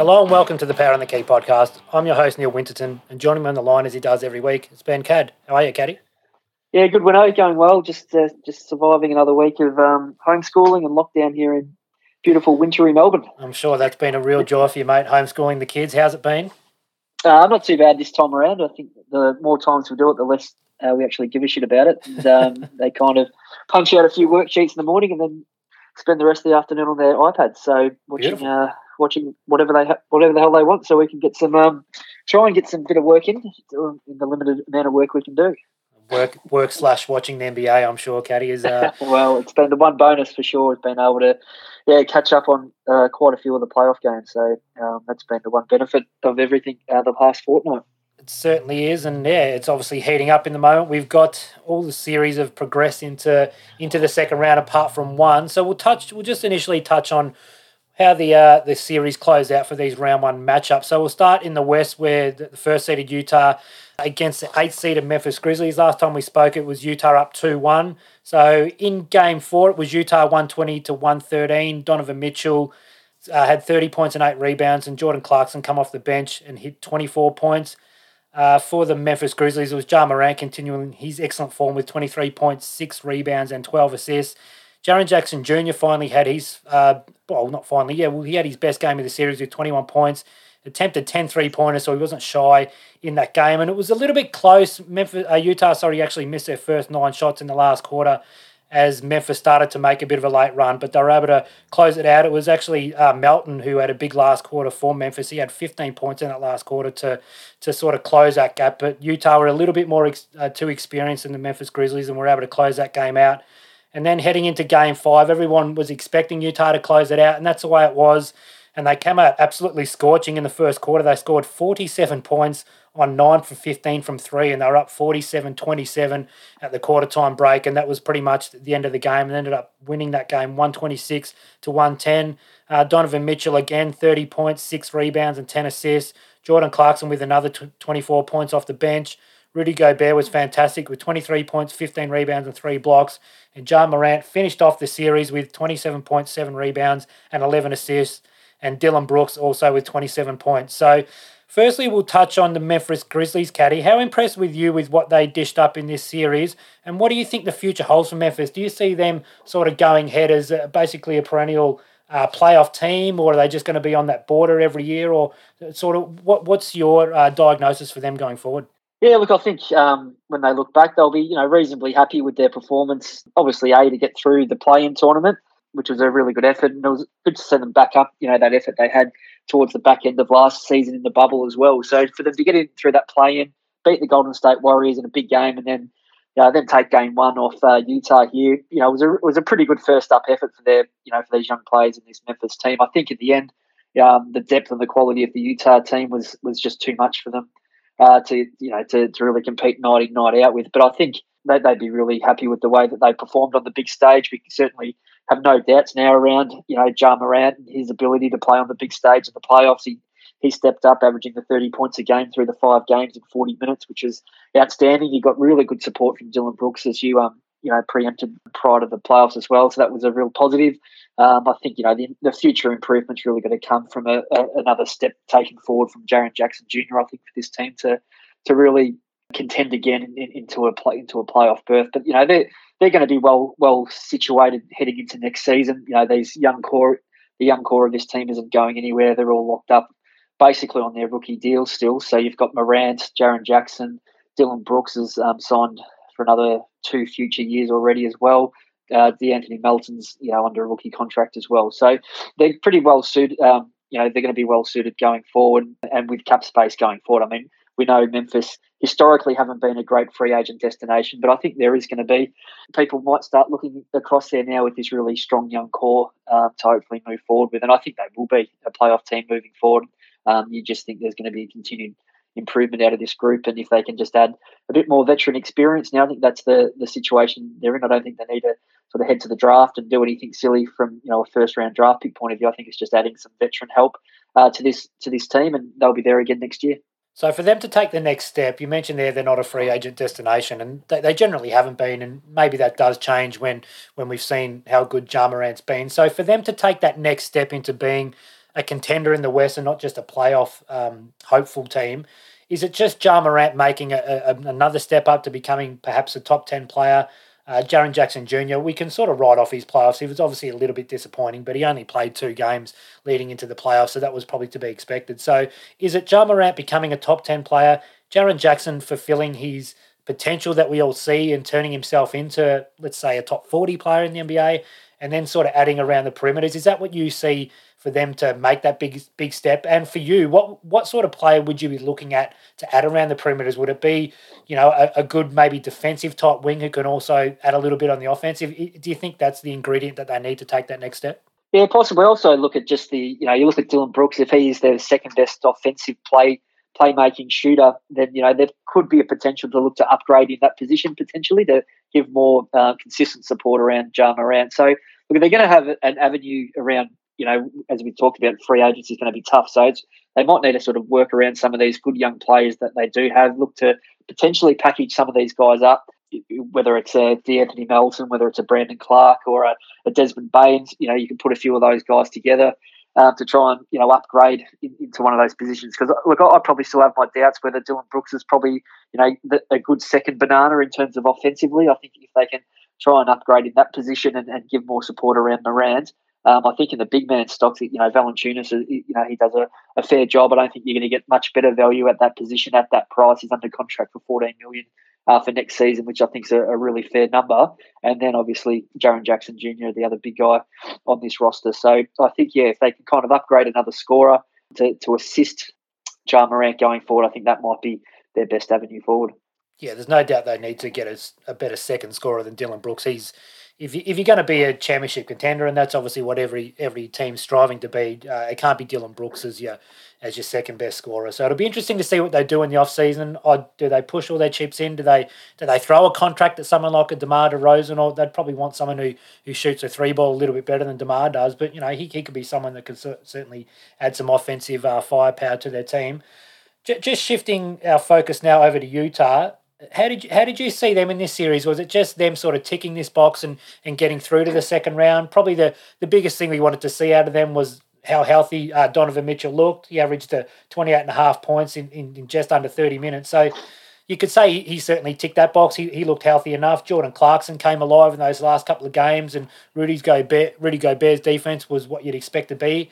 Hello and welcome to the Power and the Key podcast. I'm your host, Neil Winterton, and joining me on the line as he does every week is Ben Cad. How are you, Caddy? Yeah, good winnow, going well. Just uh, just surviving another week of um, homeschooling and lockdown here in beautiful wintry Melbourne. I'm sure that's been a real joy for you, mate, homeschooling the kids. How's it been? Uh, not too bad this time around. I think the more times we do it, the less uh, we actually give a shit about it. And um, they kind of punch out a few worksheets in the morning and then spend the rest of the afternoon on their iPads. So watching uh, watching whatever they ha- whatever the hell they want, so we can get some um, try and get some bit of work in in the limited amount of work we can do. Work work slash watching the NBA. I'm sure Caddy is. Uh... well, it's been the one bonus for sure. Has been able to yeah catch up on uh, quite a few of the playoff games. So um, that's been the one benefit of everything uh, the past fortnight. It certainly is, and yeah, it's obviously heating up in the moment. We've got all the series have progressed into into the second round, apart from one. So we'll touch. We'll just initially touch on how the uh, the series closed out for these round one matchups. So we'll start in the West, where the first seeded Utah against the eighth seeded Memphis Grizzlies. Last time we spoke, it was Utah up two one. So in game four, it was Utah one twenty to one thirteen. Donovan Mitchell. Uh, had 30 points and eight rebounds, and Jordan Clarkson come off the bench and hit 24 points. Uh, for the Memphis Grizzlies, it was Ja Morant continuing his excellent form with 23.6 rebounds and 12 assists. Jaren Jackson Jr. finally had his, uh, well, not finally, yeah, well, he had his best game of the series with 21 points, attempted 10 three pointers, so he wasn't shy in that game. And it was a little bit close. Memphis, uh, Utah, sorry, actually missed their first nine shots in the last quarter as Memphis started to make a bit of a late run, but they were able to close it out. It was actually uh, Melton who had a big last quarter for Memphis. He had 15 points in that last quarter to to sort of close that gap. But Utah were a little bit more ex- uh, too experienced than the Memphis Grizzlies and were able to close that game out. And then heading into game five, everyone was expecting Utah to close it out, and that's the way it was. And they came out absolutely scorching in the first quarter. They scored 47 points on 9 for 15 from 3, and they were up 47 27 at the quarter time break. And that was pretty much the end of the game and ended up winning that game 126 to 110. Uh, Donovan Mitchell again, 30 points, 6 rebounds, and 10 assists. Jordan Clarkson with another 24 points off the bench. Rudy Gobert was fantastic with 23 points, 15 rebounds, and three blocks. And Ja Morant finished off the series with 27.7 rebounds and 11 assists. And Dillon Brooks also with 27 points. So, firstly, we'll touch on the Memphis Grizzlies, Caddy. How impressed with you with what they dished up in this series? And what do you think the future holds for Memphis? Do you see them sort of going ahead as basically a perennial uh, playoff team, or are they just going to be on that border every year? Or sort of what, what's your uh, diagnosis for them going forward? Yeah, look, I think um, when they look back, they'll be you know reasonably happy with their performance. Obviously, a to get through the play-in tournament, which was a really good effort, and it was good to see them back up. You know that effort they had towards the back end of last season in the bubble as well. So for them to get in through that play-in, beat the Golden State Warriors in a big game, and then you know, then take game one off uh, Utah here, you know, it was a was a pretty good first up effort for their you know for these young players in this Memphis team. I think in the end, um, the depth and the quality of the Utah team was was just too much for them uh, to you know to, to really compete night in night out with. But I think they, they'd be really happy with the way that they performed on the big stage. We certainly have no doubts now around you know Ja Morant and his ability to play on the big stage in the playoffs. He he stepped up, averaging the 30 points a game through the five games in 40 minutes, which is outstanding. He got really good support from Dillon Brooks, as you um you know preempted prior to the playoffs as well. So that was a real positive. Um, I think you know the, the future improvement's really going to come from a, a, another step taken forward from Jaren Jackson Jr. I think for this team to to really contend again in, in, into a play into a playoff berth. But you know they're they're going to be well well situated heading into next season. You know these young core the young core of this team isn't going anywhere. They're all locked up basically on their rookie deals still. So you've got Morant, Jaren Jackson, Dillon Brooks has um, signed for another two future years already as well uh, De'Anthony Melton's you know under a rookie contract as well. So they're pretty well suited. Um, you know they're going to be well suited going forward, and with cap space going forward. I mean, we know Memphis historically haven't been a great free agent destination, but I think there is going to be. People might start looking across there now with this really strong young core um, to hopefully move forward with, and I think they will be a playoff team moving forward. Um, you just think there's going to be a continued improvement out of this group. And if they can just add a bit more veteran experience now, I think that's the the situation they're in. I don't think they need to sort of head to the draft and do anything silly from you know a first round draft pick point of view. I think it's just adding some veteran help uh, to this to this team, and they'll be there again next year. So for them to take the next step, you mentioned there they're not a free agent destination, and they, they generally haven't been, and maybe that does change when when we've seen how good Ja Morant's been. So for them to take that next step into being a contender in the West and not just a playoff um, hopeful team. Is it just Ja Morant making a, a, another step up to becoming perhaps a top 10 player? Uh, Jaren Jackson Jr., we can sort of write off his playoffs. He was obviously a little bit disappointing, but he only played two games leading into the playoffs, so that was probably to be expected. So is it Ja Morant becoming a top 10 player? Jaren Jackson fulfilling his potential that we all see and turning himself into, let's say, a top 40 player in the NBA, and then sort of adding around the perimeters? Is that what you see for them to make that big big step? And for you, what what sort of player would you be looking at to add around the perimeters? Would it be, you know, a, a good maybe defensive type wing who can also add a little bit on the offensive? Do you think that's the ingredient that they need to take that next step? Yeah, possibly. Also, look at just the you know you look at Dillon Brooks. If he's their second best offensive play playmaking shooter, then you know there could be a potential to look to upgrade in that position potentially to give more uh, consistent support around Ja. So look, they're going to have an avenue around you know, as we talked about, free agency is going to be tough. So they might need to sort of work around some of these good young players that they do have. Look to potentially package some of these guys up, whether it's a De'Anthony Melton, whether it's a Brandon Clarke or a, a Desmond Baines. You know, you can put a few of those guys together. Uh, to try and you know upgrade in, into one of those positions because look, I, I, probably still have my doubts whether Dillon Brooks is probably you know the, a good second banana in terms of offensively. I think if they can try and upgrade in that position and, and give more support around Morant, um, I think in the big man stocks, you know, Valanciunas, you know, he does a, a fair job. I don't think you're going to get much better value at that position at that price. He's under contract for 14 million uh, for next season, which I think is a, a, really fair number. And then obviously Jaren Jackson Jr., the other big guy on this roster. So I think yeah, if they can kind of upgrade another scorer to, to assist Ja Morant going forward, I think that might be their best avenue forward. Yeah, there's no doubt they need to get a, a better second scorer than Dillon Brooks. He's if, you, if you're going to be a championship contender, and that's obviously what every every team's striving to be, uh, it can't be Dillon Brooks as your as your second best scorer. So it'll be interesting to see what they do in the off season. Or do they push all their chips in? Do they do they throw a contract at someone like a DeMar DeRozan, or they'd probably want someone who, who shoots a three ball a little bit better than DeMar does? But you know he, he could be someone that could certainly add some offensive uh, firepower to their team. J- just shifting our focus now over to Utah how did you, how did you see them in this series? Was it just them sort of ticking this box and, and getting through to the second round? Probably the, the biggest thing we wanted to see out of them was how healthy uh, Donovan Mitchell looked. He averaged uh, 28 and a half points in, in, in, just under 30 minutes. So you could say he, he, certainly ticked that box. He, he looked healthy enough. Jordan Clarkson came alive in those last couple of games, and Rudy's Gobert, Rudy Gobert's defense was what you'd expect to be.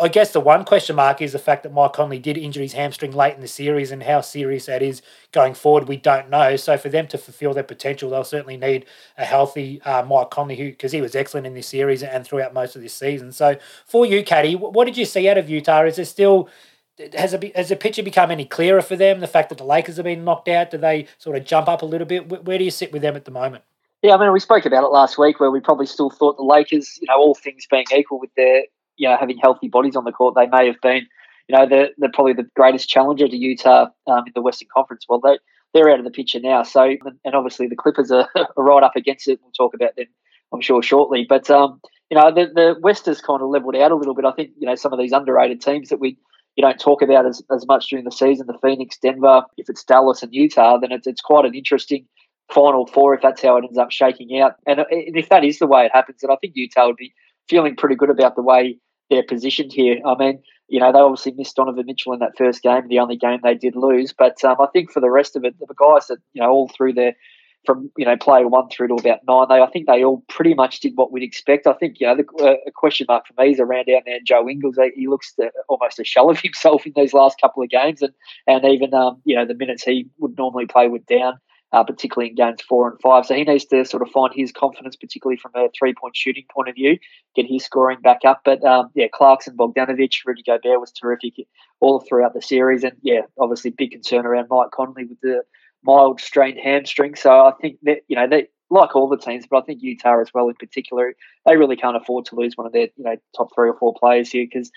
I guess the one question mark is the fact that Mike Conley did injure his hamstring late in the series, and how serious that is going forward, we don't know. So for them to fulfil their potential, they'll certainly need a healthy uh, Mike Conley, who because he was excellent in this series and throughout most of this season. So for you, Caddy, what did you see out of Utah? Is there still has it has the picture become any clearer for them? The fact that the Lakers have been knocked out, do they sort of jump up a little bit? Where do you sit with them at the moment? Yeah, I mean, we spoke about it last week where we probably still thought the Lakers, you know, all things being equal with their you know having healthy bodies on the court, they may have been, you know, they're, they're probably the greatest challenger to Utah um, in the Western Conference. Well, they they're out of the picture now. So, and obviously the Clippers are, are right up against it. We'll talk about them, I'm sure, shortly. But um, you know, the the West has kind of leveled out a little bit. I think you know some of these underrated teams that we you don't talk about as, as much during the season, the Phoenix, Denver, if it's Dallas and Utah, then it's, it's quite an interesting final four if that's how it ends up shaking out. And, and if that is the way it happens, then I think Utah would be feeling pretty good about the way they're positioned here. I mean, you know, they obviously missed Donovan Mitchell in that first game, the only game they did lose. But um, I think for the rest of it, the guys that, you know, all through their from you know player one through to about nine. They I think they all pretty much did what we'd expect. I think you know the uh, question mark for me is around down there and Joe Ingles. He looks almost a shell of himself in these last couple of games, and and even um, you know the minutes he would normally play with down uh, particularly in games four and five. So he needs to sort of find his confidence, particularly from a three point shooting point of view, get his scoring back up. But um, yeah, Clarkson, Bogdanovic, Rudy Gobert was terrific all throughout the series. And yeah, obviously big concern around Mike Conley with the mild strained hamstring. So I think that, you know, they, like all the teams, but I think Utah as well in particular, they really can't afford to lose one of their you know top three or four players here because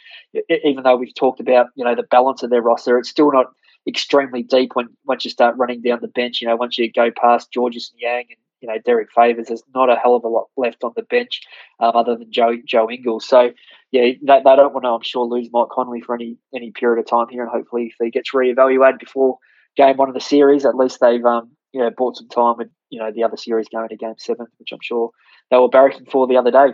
even though we've talked about you know the balance of their roster, it's still not extremely deep when once you start running down the bench. You know, once you go past Georges Niang and you know Derek Favors, there's not a hell of a lot left on the bench um, other than Joe Joe Ingles. So yeah, they, they don't want to, I'm sure, lose Mike Conley for any any period of time here, and hopefully if he gets reevaluated before game one of the series, at least they've um you know bought some time with you know the other series going to game seven, which I'm sure they were barracking for the other day.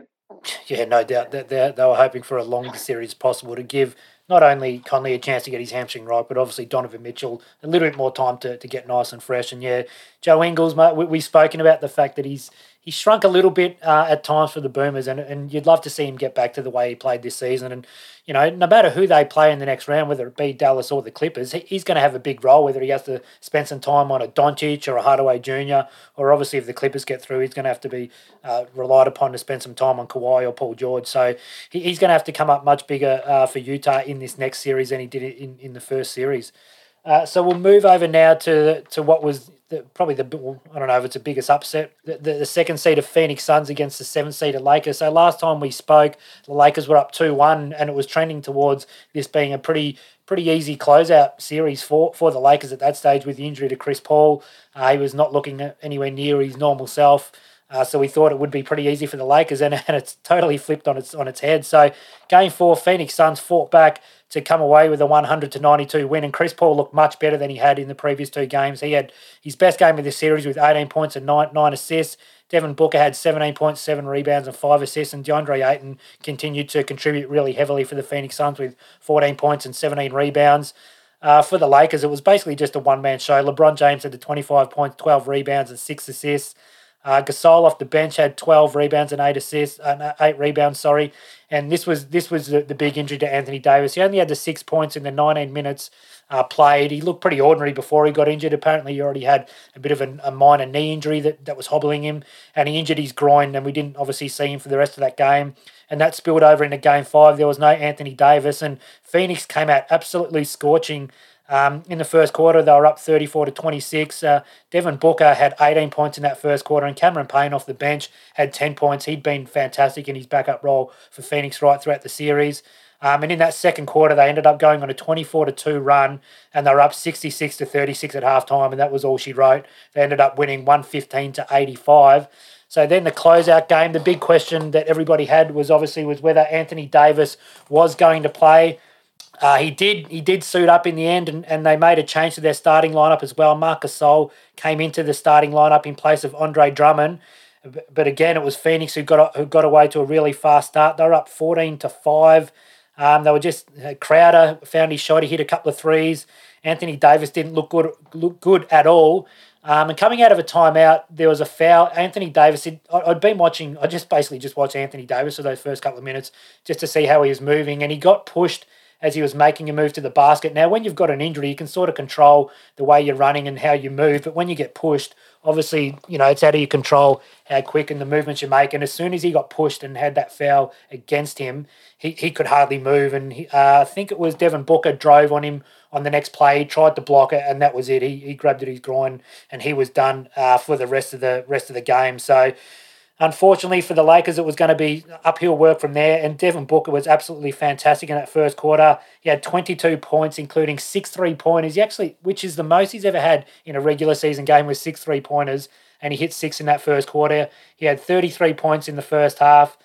Yeah, no doubt that they, they were hoping for a long series possible to give not only Conley a chance to get his hamstring right, but obviously Donovan Mitchell a little bit more time to, to get nice and fresh. And yeah, Joe Ingles, mate, we, we've spoken about the fact that he's he's shrunk a little bit uh, at times for the Boomers, and, and you'd love to see him get back to the way he played this season. And, you know, no matter who they play in the next round, whether it be Dallas or the Clippers, he, he's going to have a big role, whether he has to spend some time on a Doncic or a Hardaway Jr., or obviously if the Clippers get through, he's going to have to be uh, relied upon to spend some time on Kawhi or Paul George. So he, he's going to have to come up much bigger uh, for Utah in this next series than he did in, in the first series. Uh, so we'll move over now to to what was the, probably the I don't know if it's the biggest upset the, the, the second seed of Phoenix Suns against the seventh seed of Lakers. So last time we spoke, the Lakers were up two one, and it was trending towards this being a pretty pretty easy closeout series for for the Lakers at that stage with the injury to Chris Paul. Uh, he was not looking anywhere near his normal self. Uh, so we thought it would be pretty easy for the Lakers, and, and it's totally flipped on its on its head. So game four, Phoenix Suns fought back to come away with a 100 to 92 win, and Chris Paul looked much better than he had in the previous two games. He had his best game of the series with 18 points and nine, nine assists. Devin Booker had 17 points, seven rebounds, and five assists, and DeAndre Ayton continued to contribute really heavily for the Phoenix Suns with 14 points and 17 rebounds. Uh, for the Lakers, it was basically just a one man show. LeBron James had the 25 points, 12 rebounds, and six assists. Uh, Gasol off the bench had 12 rebounds and eight assists, uh, eight rebounds, sorry. And this was this was the, the, big injury to Anthony Davis. He only had the six points in the 19 minutes uh, played. He looked pretty ordinary before he got injured. Apparently, he already had a bit of a, a, minor knee injury that, that was hobbling him, and he injured his groin, and we didn't obviously see him for the rest of that game. And that spilled over into game five. There was no Anthony Davis, and Phoenix came out absolutely scorching um, in the first quarter, they were up 34 to 26. Uh, Devin Booker had 18 points in that first quarter, and Cameron Payne off the bench had 10 points. He'd been fantastic in his backup role for Phoenix right throughout the series. Um, and in that second quarter, they ended up going on a 24 to 2 run, and they were up 66 to 36 at halftime, and that was all she wrote. They ended up winning 115 to 85. So then the closeout game, the big question that everybody had was obviously was whether Anthony Davis was going to play. Uh, he did he did suit up in the end, and, and they made a change to their starting lineup as well. Marcus Gasol came into the starting lineup in place of Andre Drummond, but again it was Phoenix who got who got away to a really fast start. They were up fourteen to five. Um, they were just uh, Crowder found his shot. He hit a couple of threes. Anthony Davis didn't look good look good at all. Um, and coming out of a timeout, there was a foul. Anthony Davis, had, I'd been watching, I just basically just watched Anthony Davis for those first couple of minutes just to see how he was moving. And he got pushed as he was making a move to the basket. Now, when you've got an injury, you can sort of control the way you're running and how you move. But when you get pushed, obviously, you know, it's out of your control how quick and the movements you make. And as soon as he got pushed and had that foul against him, he, he could hardly move. And he, uh, I think it was Devin Booker drove on him on the next play, he tried to block it, and that was it. He, he grabbed at his groin and he was done uh, for the rest of the rest of the game. So Unfortunately for the Lakers, it was going to be uphill work from there, and Devin Booker was absolutely fantastic in that first quarter. He had 22 points, including six three pointers. He actually, which is the most he's ever had in a regular season game, with six three pointers, and he hit six in that first quarter. He had 33 points in the first half.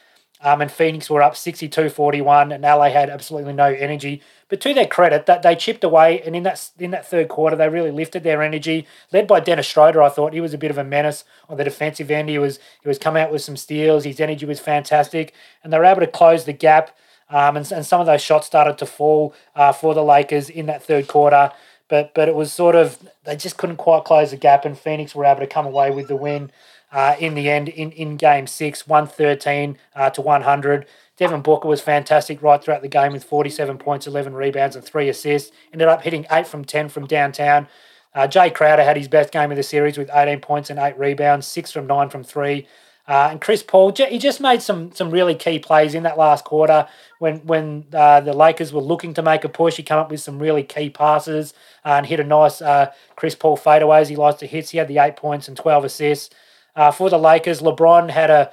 Um, and Phoenix were up 62-41, and LA had absolutely no energy. But to their credit, that they chipped away, and in that in that third quarter, they really lifted their energy. Led by Dennis Schroeder, I thought he was a bit of a menace on the defensive end. He was he was coming out with some steals. His energy was fantastic, and they were able to close the gap. Um, and, and some of those shots started to fall uh, for the Lakers in that third quarter. But but it was sort of they just couldn't quite close the gap, and Phoenix were able to come away with the win uh, in the end in, in game six, 113 uh, to 100. Devin Booker was fantastic right throughout the game with 47 points, 11 rebounds, and three assists. Ended up hitting 8 from 10 from downtown. Uh, Jae Crowder had his best game of the series with 18 points and 8 rebounds, 6 from 9 from 3. Uh, and Chris Paul, he just made some some really key plays in that last quarter when when uh, the Lakers were looking to make a push. He came up with some really key passes uh, and hit a nice uh, Chris Paul fadeaways. He likes to hit. He had the eight points and twelve assists. Uh, for the Lakers, LeBron had a,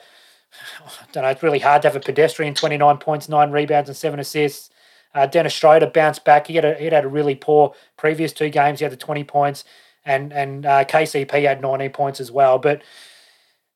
I don't know, it's really hard to have a pedestrian 29 points, nine rebounds, and seven assists. Uh, Dennis Schroeder bounced back. He had, a, he had a really poor previous two games. He had the 20 points, and and uh, KCP had 19 points as well. But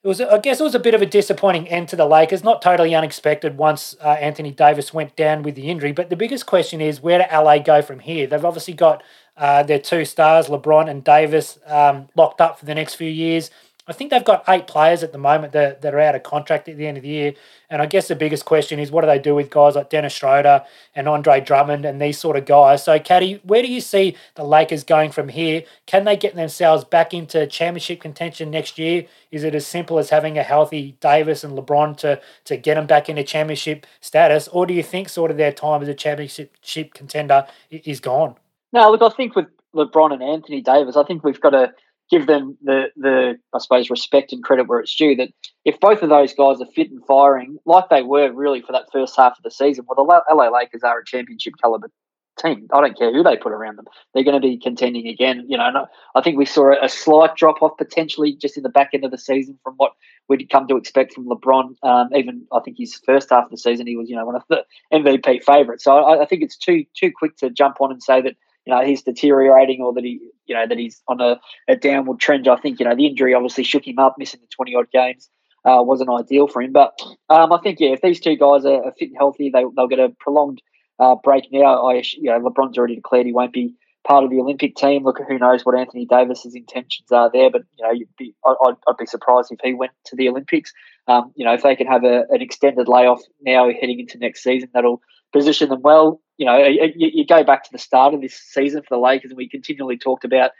it was, I guess, it was a bit of a disappointing end to the Lakers. Not totally unexpected once uh, Anthony Davis went down with the injury. But the biggest question is where do LA go from here? They've obviously got uh, their two stars, LeBron and Davis, um, locked up for the next few years. I think they've got eight players at the moment that, that are out of contract at the end of the year. And I guess the biggest question is what do they do with guys like Dennis Schroeder and Andre Drummond and these sort of guys? So, Caddy, where do you see the Lakers going from here? Can they get themselves back into championship contention next year? Is it as simple as having a healthy Davis and LeBron to, to get them back into championship status? Or do you think sort of their time as a championship contender is gone? No, look, I think with LeBron and Anthony Davis, I think we've got to give them the the I suppose respect and credit where it's due. That if both of those guys are fit and firing like they were really for that first half of the season, well, the LA Lakers are a championship caliber team. I don't care who they put around them; they're going to be contending again. You know, I think we saw a slight drop off potentially just in the back end of the season from what we'd come to expect from LeBron. Um, even I think his first half of the season, he was you know one of the MVP favourites. So I, I think it's too too quick to jump on and say that you know he's deteriorating or that he you know that he's on a, a downward trend. I think you know the injury obviously shook him up, missing the twenty odd games. Uh, wasn't ideal for him, but um, I think yeah, if these two guys are, fit and healthy, they they'll get a prolonged uh, break now. I you know LeBron's already declared he won't be part of the Olympic team. Look, who knows what Anthony Davis's intentions are there, but you know, you'd be, I'd, I'd be surprised if he went to the Olympics. Um, you know, if they can have a, an extended layoff now heading into next season, that'll position them well. You know, you, you, go back to the start of this season for the Lakers, and we continually talked about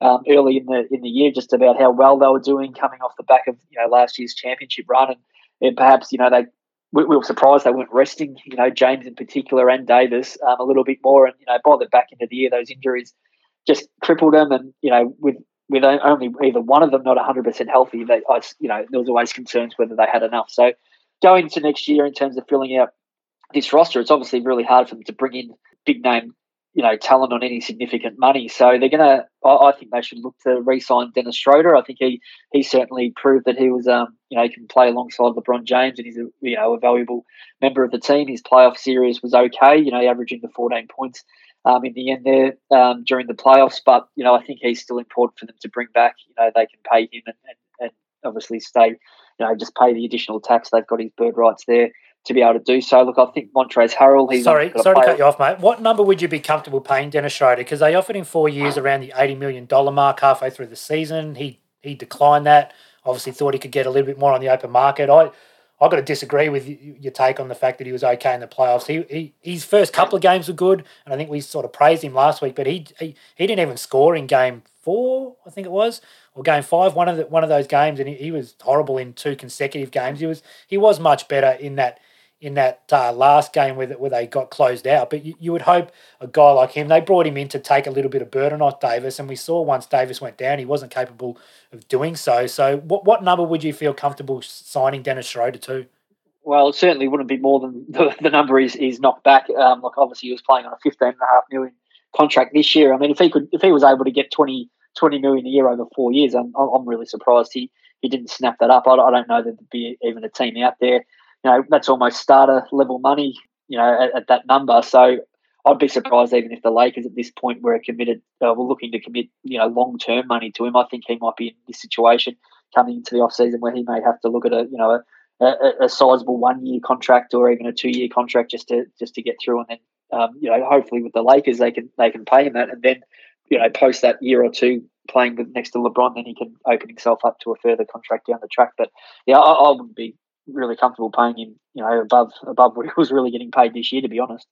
um, early in the in the year just about how well they were doing, coming off the back of you know last year's championship run, and, and perhaps you know they we, we, were surprised they weren't resting, you know, James in particular and Davis um, a little bit more, and you know by the back end of the year, those injuries just crippled them, and you know with with only either one of them not 100% healthy, they, I, you know, there was always concerns whether they had enough. So going into next year in terms of filling out this roster, it's obviously really hard for them to bring in big name, you know, talent on any significant money. So they're gonna. I, I think they should look to re-sign Dennis Schroeder. I think he he certainly proved that he was, um, you know, can play alongside LeBron James, and he's a you know a valuable member of the team. His playoff series was okay, you know, averaging the 14 points. Um, in the end there um, during the playoffs. But you know, I think he's still important for them to bring back. You know, they can pay him and, and, and obviously stay. You know, just pay the additional tax. They've got his bird rights there to be able to do so. Look, I think Montrezl Harrell. He's sorry, sorry to cut you off, mate. What number would you be comfortable paying Dennis Schroeder? Because they offered him four years around the eighty million dollar mark halfway through the season. He he declined that. Obviously, thought he could get a little bit more on the open market. I I got to disagree with your take on the fact that he was okay in the playoffs. He, he his first couple of games were good, and I think we sort of praised him last week. But he he, he didn't even score in game four, I think it was, or game five, one of the, one of those games, and he, he was horrible in two consecutive games. He was he was much better in that in that uh, last game where, where they got closed out. But you, you would hope a guy like him, they brought him in to take a little bit of burden off Davis. And we saw once Davis went down, he wasn't capable of doing so. So, what, what number would you feel comfortable signing Dennis Schroeder to? Well, it certainly wouldn't be more than the, the number he's, he's knocked back. Um, like, obviously, he was playing on a 15.5 million contract this year. I mean, if he could, if he was able to get 20, 20 million a year over four years, I'm, I'm really surprised he, he didn't snap that up. I, I don't know that there'd be even a team out there you know, that's almost starter level money, you know, at, at that number. So I'd be surprised even if the Lakers at this point were committed, uh, were looking to commit, you know, long term money to him. I think he might be in this situation coming into the off season where he may have to look at a, you know, a, a, a sizable one year contract or even a two year contract just to just to get through, and then, um, you know, hopefully with the Lakers they can they can pay him that, and then, you know, post that year or two playing with next to LeBron, then he can open himself up to a further contract down the track. But yeah, I, I wouldn't be really comfortable paying him, you know, above above what he was really getting paid this year. To be honest.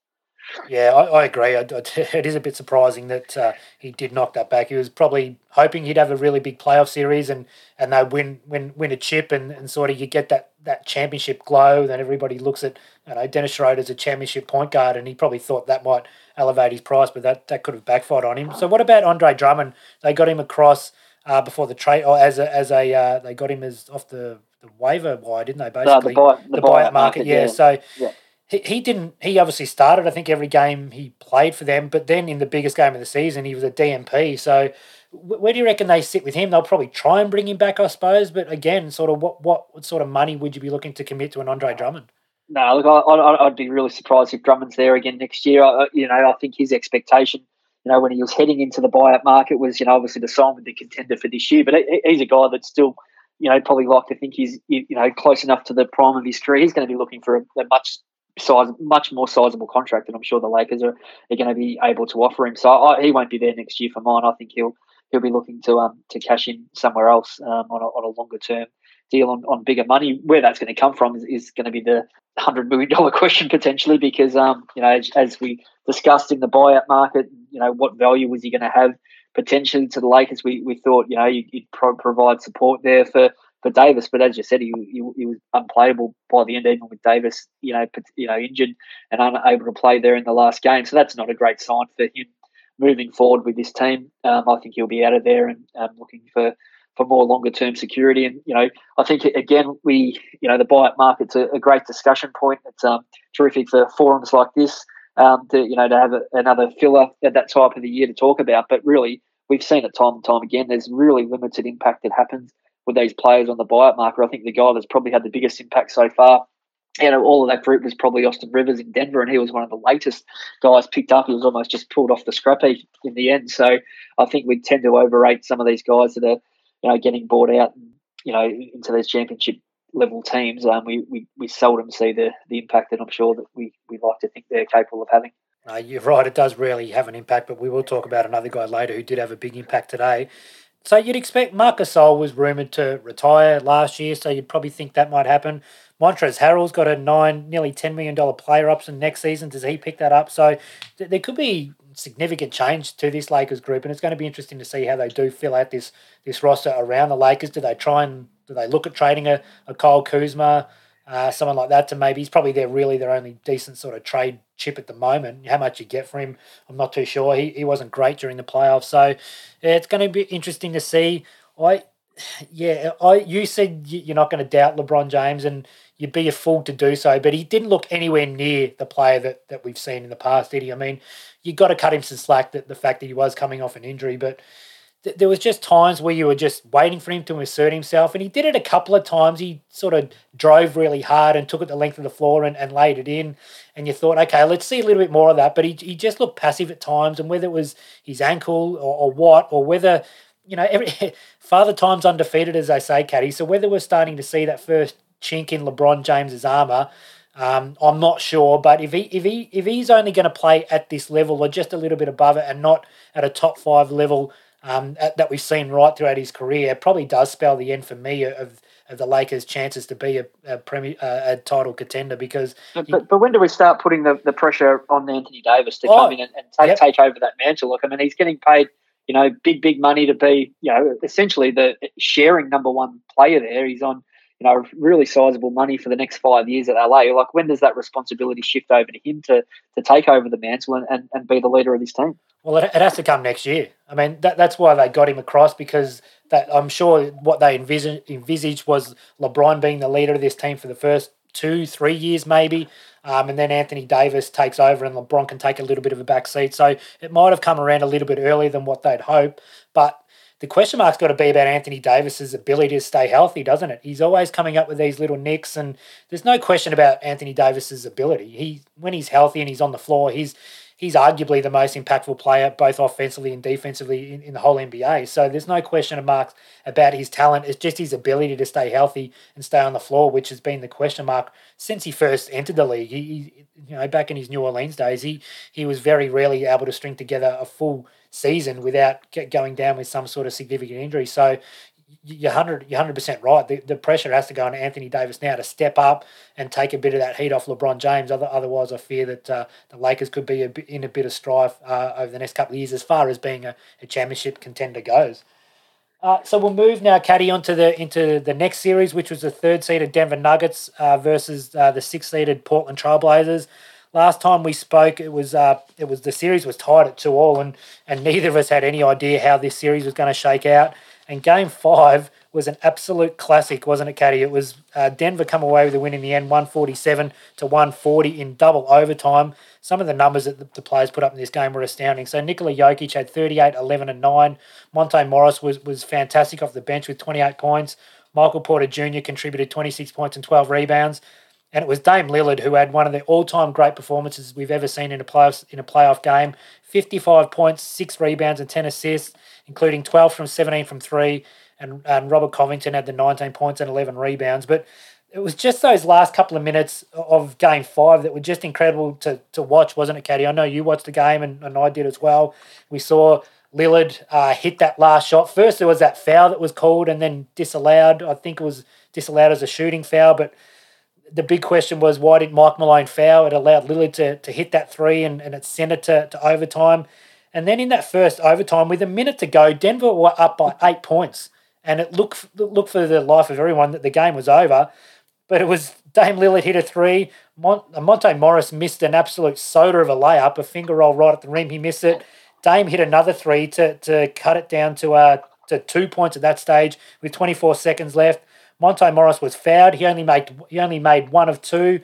Yeah, I, I agree. I, it is a bit surprising that uh, he did knock that back. He was probably hoping he'd have a really big playoff series and, and they win win win a chip and, and sort of you get that, that championship glow. Then everybody looks at you know Dennis Schroeder as a championship point guard, and he probably thought that might elevate his price, but that, that could have backfired on him. So what about Andre Drummond? They got him across uh, before the trade, or as a as a uh, they got him as off the the waiver wire, didn't they? Basically, no, the, buy, the, the buyout market, market, yeah. yeah. So yeah. He, he didn't. He obviously started. I think every game he played for them, but then in the biggest game of the season, he was a DNP. So where do you reckon they sit with him? They'll probably try and bring him back, I suppose. But again, sort of what what sort of money would you be looking to commit to an Andre Drummond? No, look, I, would be really surprised if Drummond's there again next year. I, you know, I think his expectation, you know, when he was heading into the buyout market was, you know, obviously the sign with the contender for this year. But he's a guy that's still you know, probably like to think he's you know close enough to the prime of his career. He's going to be looking for a, a much size, much more sizable contract, and I'm sure the Lakers are, are going to be able to offer him. So I, he won't be there next year for mine. I think he'll he'll be looking to um to cash in somewhere else um, on a, on a longer term deal on, on bigger money. Where that's going to come from is, is going to be the hundred million dollar question potentially, because um you know as, as, we discussed in the buyout market, you know what value was he going to have potentially to the Lakers? We we thought you know you'd, you'd pro- provide support there for. For Davis, but as you said, he, he, he was unplayable by the end, even with Davis, you know, you know, injured and unable to play there in the last game. So that's not a great sign for him moving forward with this team. Um, I think he'll be out of there and um, looking for for more longer term security. And you know, I think again, we you know the buyout market's a, a great discussion point. It's um, terrific for forums like this um, to you know to have a, another filler at that type of the year to talk about. But really, we've seen it time and time again. There's really limited impact that happens with these players on the buyout market. I think the guy that's probably had the biggest impact so far you know, all of that group was probably Austin Rivers in Denver, and he was one of the latest guys picked up. He was almost just pulled off the scrap heap in the end. So I think we tend to overrate some of these guys that are, you know, getting bought out, and, you know, into these championship level teams. Um, we, we, we seldom see the, the impact that I'm sure that we, we like to think they're capable of having. Uh, you're right, it does really have an impact, but we will talk about another guy later who did have a big impact today. So you'd expect Marc Gasol was rumoured to retire last year, so you'd probably think that might happen. Montrezl Harrell's got a nine, nearly $10 million player option next season. Does he pick that up? So th- there could be significant change to this Lakers group, and it's going to be interesting to see how they do fill out this this roster around the Lakers. Do they try and do they look at trading a, a Kyle Kuzma, uh, someone like that to maybe he's probably their really their only decent sort of trade chip at the moment. How much you get for him, I'm not too sure. He he wasn't great during the playoffs, so it's going to be interesting to see. I yeah, I you said you're not going to doubt LeBron James, and you'd be a fool to do so. But he didn't look anywhere near the player that, that we've seen in the past, did he? I mean, you got to cut him some slack that the fact that he was coming off an injury, but th- there was just times where you were just waiting for him to assert himself, and he did it a couple of times. He sort of drove really hard and took it the length of the floor and, and laid it in, and you thought, okay, let's see a little bit more of that. But he, he just looked passive at times, and whether it was his ankle or, or what, or whether you know, every father time's undefeated, as they say, Caddy. So whether we're starting to see that first chink in LeBron James's armor. Um, I'm not sure, but if he if he if he's only going to play at this level or just a little bit above it and not at a top five level um, at, that we've seen right throughout his career, probably does spell the end for me of, of the Lakers' chances to be a a, premier, a title contender. Because but, but, but when do we start putting the, the pressure on Anthony Davis to oh, come in and, and take, yep. take over that mantle? Look, I mean, he's getting paid you know big big money to be you know essentially the sharing number one player there. He's on you know, really sizable money for the next five years at LA. Like, when does that responsibility shift over to him to to take over the mantle and, and, and be the leader of this team? Well, it, it has to come next year. I mean, that, that's why they got him across because that I'm sure what they envisaged, was LeBron being the leader of this team for the first two, three years, maybe. Um, and then Anthony Davis takes over and LeBron can take a little bit of a back seat. So it might have come around a little bit earlier than what they'd hope. But the question mark's got to be about Anthony Davis's ability to stay healthy, doesn't it? He's always coming up with these little nicks, and there's no question about Anthony Davis's ability. He when he's healthy and he's on the floor, he's he's arguably the most impactful player, both offensively and defensively, in, in the whole NBA. So there's no question of marks about his talent. It's just his ability to stay healthy and stay on the floor, which has been the question mark since he first entered the league. He, he you know, back in his New Orleans days, he he was very rarely able to string together a full season without going down with some sort of significant injury. So you're hundred you're hundred percent right. The, the pressure has to go on Anthony Davis now to step up and take a bit of that heat off LeBron James. Other, otherwise, I fear that uh, the Lakers could be a in a bit of strife uh, over the next couple of years as far as being a, a championship contender goes. Uh, so we'll move now, Caddy, onto the into the next series, which was the third seeded Denver Nuggets uh, versus uh, the sixth seeded Portland Trailblazers last time we spoke, it was uh, it was the series was tied at two all, and and neither of us had any idea how this series was going to shake out. And Game Five was an absolute classic, wasn't it, Caddy? It was uh, Denver come away with a win in the end, one forty seven to one forty in double overtime. Some of the numbers that the, the, players put up in this game were astounding. So Nikola Jokic had 38, 11, and 9. Monte Morris was, was fantastic off the bench with 28 points. Michael Porter Jr. contributed 26 points and 12 rebounds. And it was Dame Lillard who had one of the all-time great performances we've ever seen in a playoff in a playoff game. 55 points, six rebounds, and 10 assists, including 12 from 17 from three. And, and Robert Covington had the 19 points and 11 rebounds. But it was just those last couple of minutes of game five that were just incredible to, to watch, wasn't it, Caddy? I know you watched the game and, and I did as well. We saw Lillard uh, hit that last shot. First, there was that foul that was called and then disallowed. I think it was disallowed as a shooting foul, but the big question was why didn't Mike Malone foul? It allowed Lillard to, to hit that three and, and it sent it to, to overtime. And then in that first overtime, with a minute to go, Denver were up by eight points. And it looked, looked for the life of everyone that the game was over. But it was Dame Lillard hit a three. Mon- Monte Morris missed an absolute soda of a layup, a finger roll right at the rim. He missed it. Dame hit another three to, to cut it down to uh, to two points at that stage with 24 seconds left. Monte Morris was fouled. He only made he only made one of two,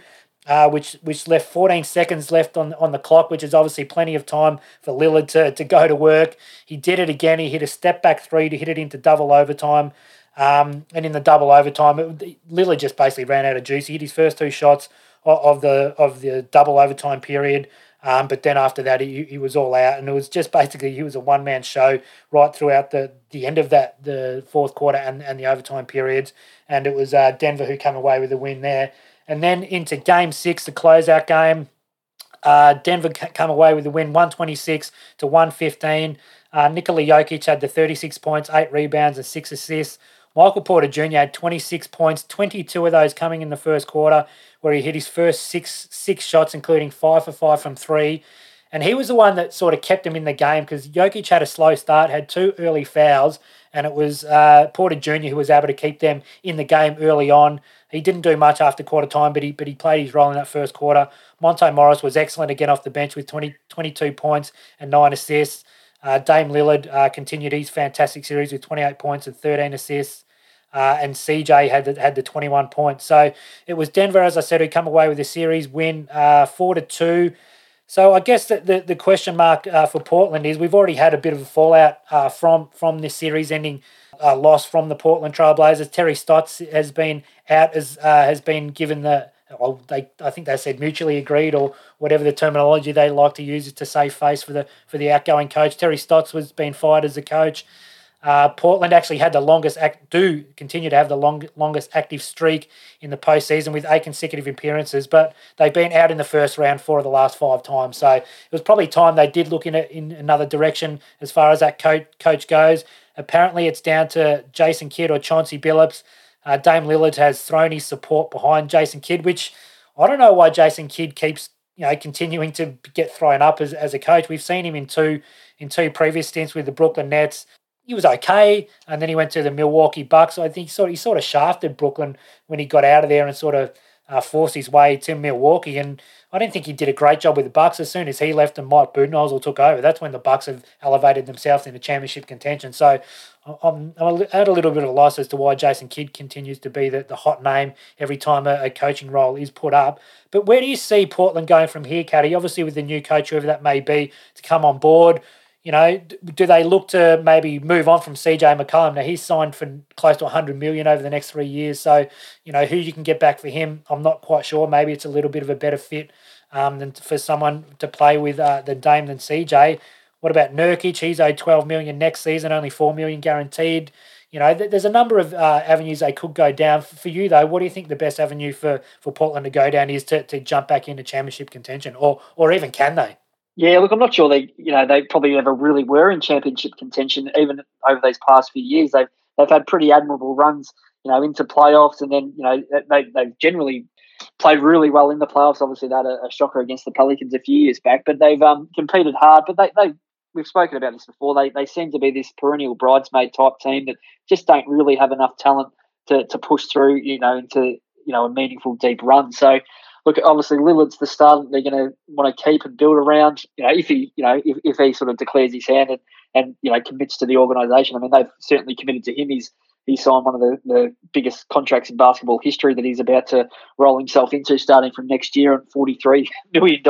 uh, which which left 14 seconds left on on the clock, which is obviously plenty of time for Lillard to, to go to work. He did it again. He hit a step back three to hit it into double overtime. Um, and in the double overtime, it, Lillard just basically ran out of juice. He hit his first two shots of, of the of the double overtime period. Um, but then after that, he, he was all out, and it was just basically he was a one man show right throughout the, the end of that the fourth quarter and, and the overtime periods. And it was uh, Denver who came away with the win there. And then into game six, the closeout game, uh, Denver came away with the win, one twenty six to one fifteen. Uh, Nikola Jokic had the thirty six points, eight rebounds, and six assists. Michael Porter Jr. had 26 points, 22 of those coming in the first quarter, where he hit his first six six shots, including five for five from three. And he was the one that sort of kept him in the game because Jokic had a slow start, had two early fouls, and it was uh, Porter Jr. who was able to keep them in the game early on. He didn't do much after quarter time, but he but he played his role in that first quarter. Monte Morris was excellent again off the bench with 20, 22 points and nine assists. Uh, Dame Lillard uh, continued his fantastic series with 28 points and 13 assists. Uh, and CJ had the, had the 21 points. So it was Denver, as I said, who come away with the series win uh, four to two. So I guess that the, the question mark uh, for Portland is we've already had a bit of a fallout uh, from from this series ending uh, loss from the Portland Trailblazers. Terry Stotts has been out as uh, has been given the well, they I think they said mutually agreed or whatever the terminology they like to use to save face for the for the outgoing coach. Terry Stotts was being fired as the coach. Uh, Portland actually had the longest act, do continue to have the long, longest active streak in the postseason with eight consecutive appearances, but they've been out in the first round four of the last five times. So it was probably time they did look in it in another direction as far as that coach coach goes. Apparently, it's down to Jason Kidd or Chauncey Billups. Uh, Dame Lillard has thrown his support behind Jason Kidd, which I don't know why Jason Kidd keeps you know continuing to get thrown up as, as a coach. We've seen him in two in two previous stints with the Brooklyn Nets he was okay, and then he went to the Milwaukee Bucks. I think he sort of, he sort of shafted Brooklyn when he got out of there and sort of uh, forced his way to Milwaukee. And I don't think he did a great job with the Bucks. As soon as he left and Mike Budenholzer took over, that's when the Bucks have elevated themselves into championship contention. So I'm, I'm at a little bit of a loss as to why Jason Kidd continues to be the, the hot name every time a, a coaching role is put up. But where do you see Portland going from here, Caddy? Obviously, with the new coach, whoever that may be, to come on board. You know, do they look to maybe move on from CJ McCollum? Now he's signed for close to 100 million over the next three years. So, you know, who you can get back for him, I'm not quite sure. Maybe it's a little bit of a better fit um, than for someone to play with uh, the Dame than CJ. What about Nurkic? He's owed 12 million next season, only 4 million guaranteed. You know, th- there's a number of uh, avenues they could go down. For you though, what do you think the best avenue for, for Portland to go down is to, to jump back into championship contention, or or even can they? Yeah, look, I'm not sure they, you know, they probably never really were in championship contention, even over these past few years. They've they've had pretty admirable runs, you know, into playoffs, and then you know they they've generally played really well in the playoffs. Obviously, that a, a shocker against the Pelicans a few years back, but they've um, competed hard. But they they we've spoken about this before. They they seem to be this perennial bridesmaid type team that just don't really have enough talent to to push through, you know, into you know a meaningful deep run. So look, obviously Lillard's the star that they're going to want to keep and build around. You know, if he, you know, if, if he sort of declares his hand and, and you know commits to the organisation, I mean, they've certainly committed to him. He's he signed one of the, the biggest contracts in basketball history that he's about to roll himself into starting from next year at $43 million,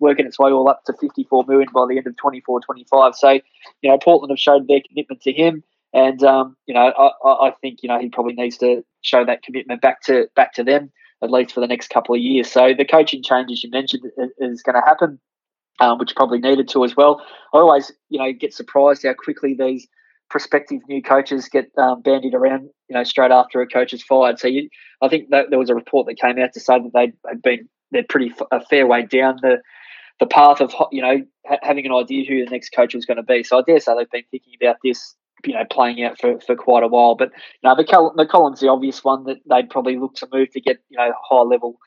working its way all up to 54 million by the end of 24 25. So, you know, Portland have showed their commitment to him. And, um, you know, I, I think, you know, he probably needs to show that commitment back to back to them at least for the next couple of years. So the coaching changes you mentioned is going to happen, um, which probably needed to as well. I always, you know, get surprised how quickly these prospective new coaches get um, bandied around, you know, straight after a coach is fired. So you, I think that there was a report that came out to say that they had been they're pretty f- a fair way down the the path of you know ha- having an idea who the next coach was going to be. So I dare say they've been thinking about this, you know, playing out for, for quite a while. But you know, McCull- McCollum's the obvious one that they'd probably look to move to get you know high level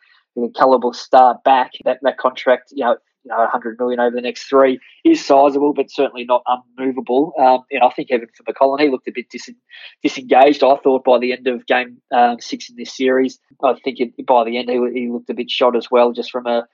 caliber star back. That that contract, you know, you know, 100 million over the next three is sizable, but certainly not unmovable. Um, and I think even for McCollum, he looked a bit dis- disengaged. I thought by the end of game um, six in this series, I think it, by the end he, he, looked a bit shot as well, just from a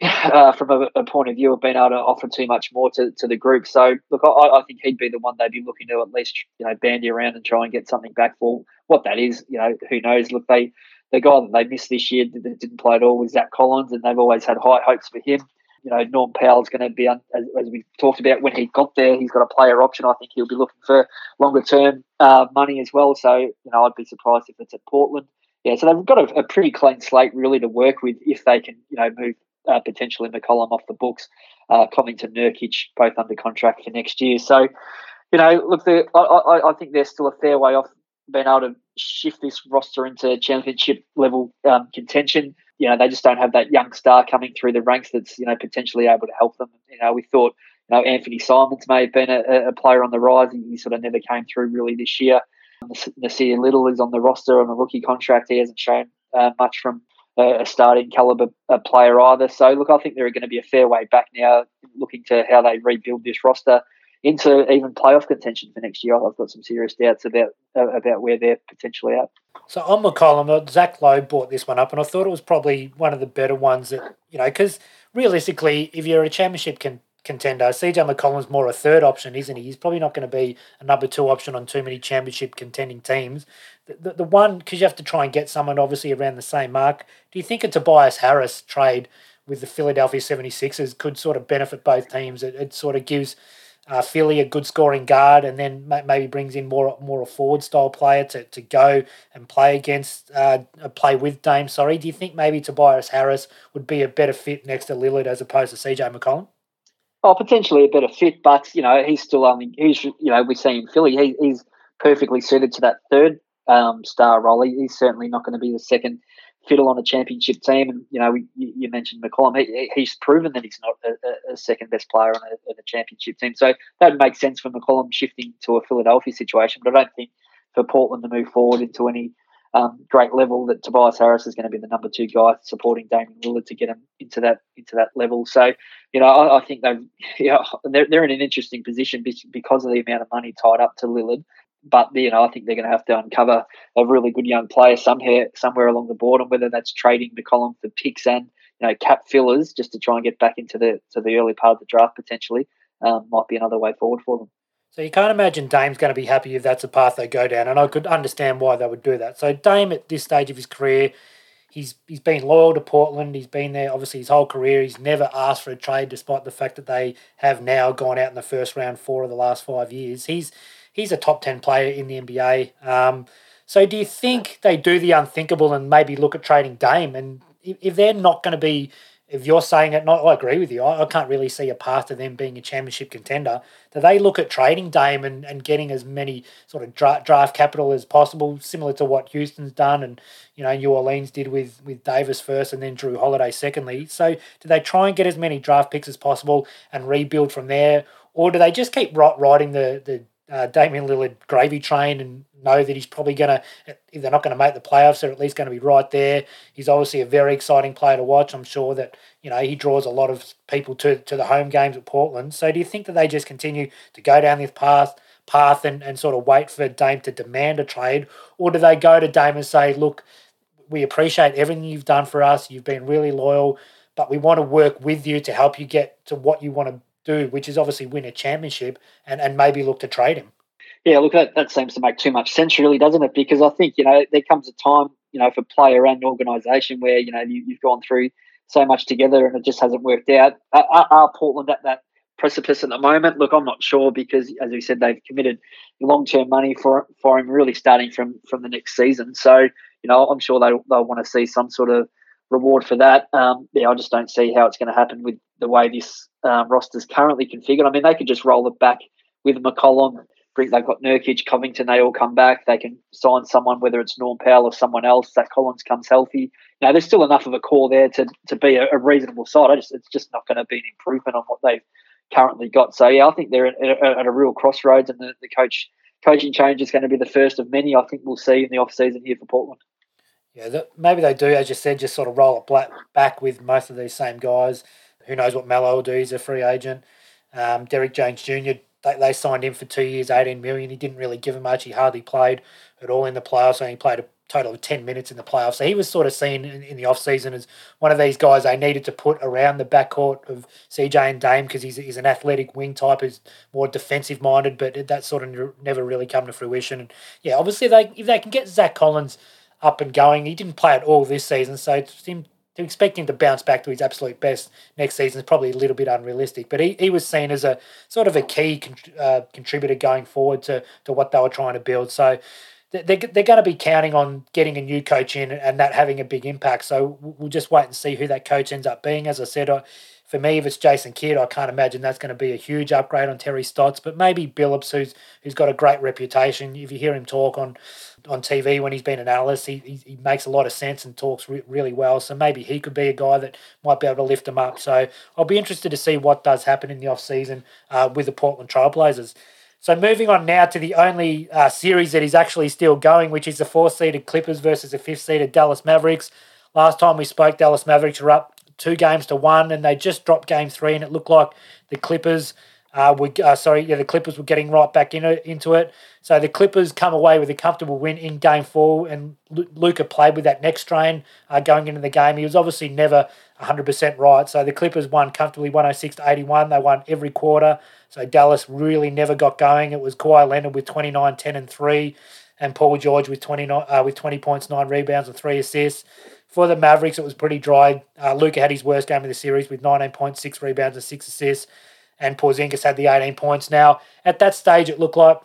uh, from a, a, point of view of being able to offer too much more to, to the group. So look, I, I think he'd be the one they'd be looking to at least you know bandy around and try and get something back for. What that is, you know, who knows? Look, they the guy that they missed this year that didn't play at all was Zach Collins, and they've always had high hopes for him you know, Norm Powell's going to be, as, as, we talked about when he got there, he's got a player option. I think he'll be looking for longer term uh, money as well. So, you know, I'd be surprised if it's at Portland. Yeah, so they've got a, a pretty clean slate really to work with if they can, you know, move uh, potentially McCollum off the books, uh, Covington, Nurkic, both under contract for next year. So, you know, look, the, I, I, I think they're still a fair way off being able to shift this roster into championship level um, contention you know, they just don't have that young star coming through the ranks that's, you know, potentially able to help them. You know, we thought, you know, Anfernee Simons may have been a, a player on the rise. He sort of never came through really this year. Nassir Little is on the roster on a rookie contract. He hasn't shown uh, much from a starting caliber player either. So, look, I think they're going to be a fair way back now, looking to how they rebuild this roster into even playoff contention for next year. I've got some serious doubts about uh, about where they're potentially at. So on McCollum, uh, Zach Lowe brought this one up, and I thought it was probably one of the better ones that you know because realistically, if you're a championship con- contender, CJ McCollum's more a third option, isn't he? He's probably not going to be a number two option on too many championship contending teams. The, the, the one because you have to try and get someone obviously around the same mark. Do you think a Tobias Harris trade with the Philadelphia 76ers could sort of benefit both teams? It, it sort of gives uh, Philly a good scoring guard, and then maybe brings in more more a forward style player to, to go and play against uh, play with Dame. Sorry, do you think maybe Tobias Harris would be a better fit next to Lillard as opposed to CJ McCollum? Oh, potentially a better fit, but you know he's still only he's you know we see in Philly he, he's perfectly suited to that third um, star role. He, he's certainly not going to be the second fiddle on a championship team. And you know, we, you mentioned McCollum. He, he's proven that he's not a, a, second best player on a, on a, championship team. So that makes sense for McCollum shifting to a Philadelphia situation. But I don't think for Portland to move forward into any um, great level that Tobias Harris is going to be the number two guy supporting Damian Lillard to get him into that into that level. So you know, I, I think you know, they're they're in an interesting position because of the amount of money tied up to Lillard but you know, I think they're going to have to uncover a really good young player somewhere somewhere along the board, and whether that's trading McCollum for picks and you know cap fillers just to try and get back into the to the early part of the draft potentially um, might be another way forward for them. So you can't imagine Dame's going to be happy if that's a path they go down, and I could understand why they would do that. So Dame at this stage of his career, he's he's been loyal to Portland. He's been there obviously his whole career. He's never asked for a trade, despite the fact that they have now gone out in the first round four of the last five years. He's he's a top 10 player in the NBA. Um, so do you think they do the unthinkable and maybe look at trading Dame? And if they're not going to be, if you're saying it, not, I agree with you. I, I, can't really see a path to them being a championship contender. Do they look at trading Dame and, and getting as many sort of draft, draft capital as possible, similar to what Houston's done and you know New Orleans did with with Davis first and then Jrue Holiday secondly? So do they try and get as many draft picks as possible and rebuild from there, or do they just keep riding the the uh, Damian Lillard gravy train and know that he's probably going to, if they're not going to make the playoffs, they're at least going to be right there. He's obviously a very exciting player to watch. I'm sure that, you know, he draws a lot of people to, to the home games at Portland. So do you think that they just continue to go down this path path and, and sort of wait for Dame to demand a trade? Or do they go to Dame and say, look, we appreciate everything you've done for us. You've been really loyal, but we want to work with you to help you get to what you want to do, which is obviously win a championship and, and maybe look to trade him. Yeah, look, that, that seems to make too much sense, really, doesn't it? Because I think, you know, there comes a time, you know, for player and organisation where, you know, you, have gone through so much together and it just hasn't worked out. Are, are Portland at that precipice at the moment? Look, I'm not sure because, as we said, they've committed long term money for for him, really starting from from the next season. So, you know, I'm sure they they'll want to see some sort of reward for that. Um, yeah, I just don't see how it's going to happen with the way this um, roster is currently configured. I mean, they could just roll it back with McCollum. They've got Nurkic, Covington. They all come back. They can sign someone, whether it's Norm Powell or someone else. Zach Collins comes healthy. Now there's still enough of a core there to to be a, a reasonable side. I just it's just not going to be an improvement on what they've currently got. So yeah, I think they're at, at a real crossroads, and the, the coach coaching change is going to be the first of many I think we'll see in the off season here for Portland. Yeah, maybe they do, as you said, just sort of roll it back with most of these same guys. Who knows what Melo will do? He's a free agent. Um, Derrick Jones Jr. They, they signed him for two years, eighteen million. He didn't really give him much. He hardly played at all in the playoffs. And he played a total of 10 minutes in the playoffs. So he was sort of seen in, in the offseason as one of these guys they needed to put around the backcourt of CJ and Dame because he's, he's an athletic wing type, who's more defensive minded, but that sort of never really come to fruition. And yeah, obviously, they if they can get Zach Collins up and going, he didn't play at all this season, so to, him, to expect him to bounce back to his absolute best next season is probably a little bit unrealistic. But he, he was seen as a sort of a key con- uh, contributor going forward to, to what they were trying to build. So they're, they're going to be counting on getting a new coach in and that having a big impact. So we'll just wait and see who that coach ends up being. As I said, for me, if it's Jason Kidd, I can't imagine that's going to be a huge upgrade on Terry Stotts. But maybe Billups, who's who's got a great reputation. If you hear him talk on on TV when he's been an analyst, he, he, he makes a lot of sense and talks re- really well. So maybe he could be a guy that might be able to lift him up. So I'll be interested to see what does happen in the off season uh, with the Portland Trailblazers. So moving on now to the only uh, series that is actually still going, which is the four-seeded Clippers versus the fifth-seeded Dallas Mavericks. Last time we spoke, Dallas Mavericks were up two games to one, and they just dropped game three, and it looked like the Clippers uh, were uh, sorry, yeah, the Clippers were getting right back in into it. So the Clippers come away with a comfortable win in game four, and Luka played with that next strain uh, going into the game. He was obviously never 100% right. So the Clippers won comfortably 106 to 81. They won every quarter. So Dallas really never got going. It was Kawhi Leonard with 29, 10, and 3, and Paul George with 29, uh, with 20 points, 9 rebounds, and 3 assists. For the Mavericks, it was pretty dry. Uh, Luka had his worst game of the series with 19 points, 6 rebounds, and 6 assists, and Porzingis had the 18 points. Now, at that stage, it looked like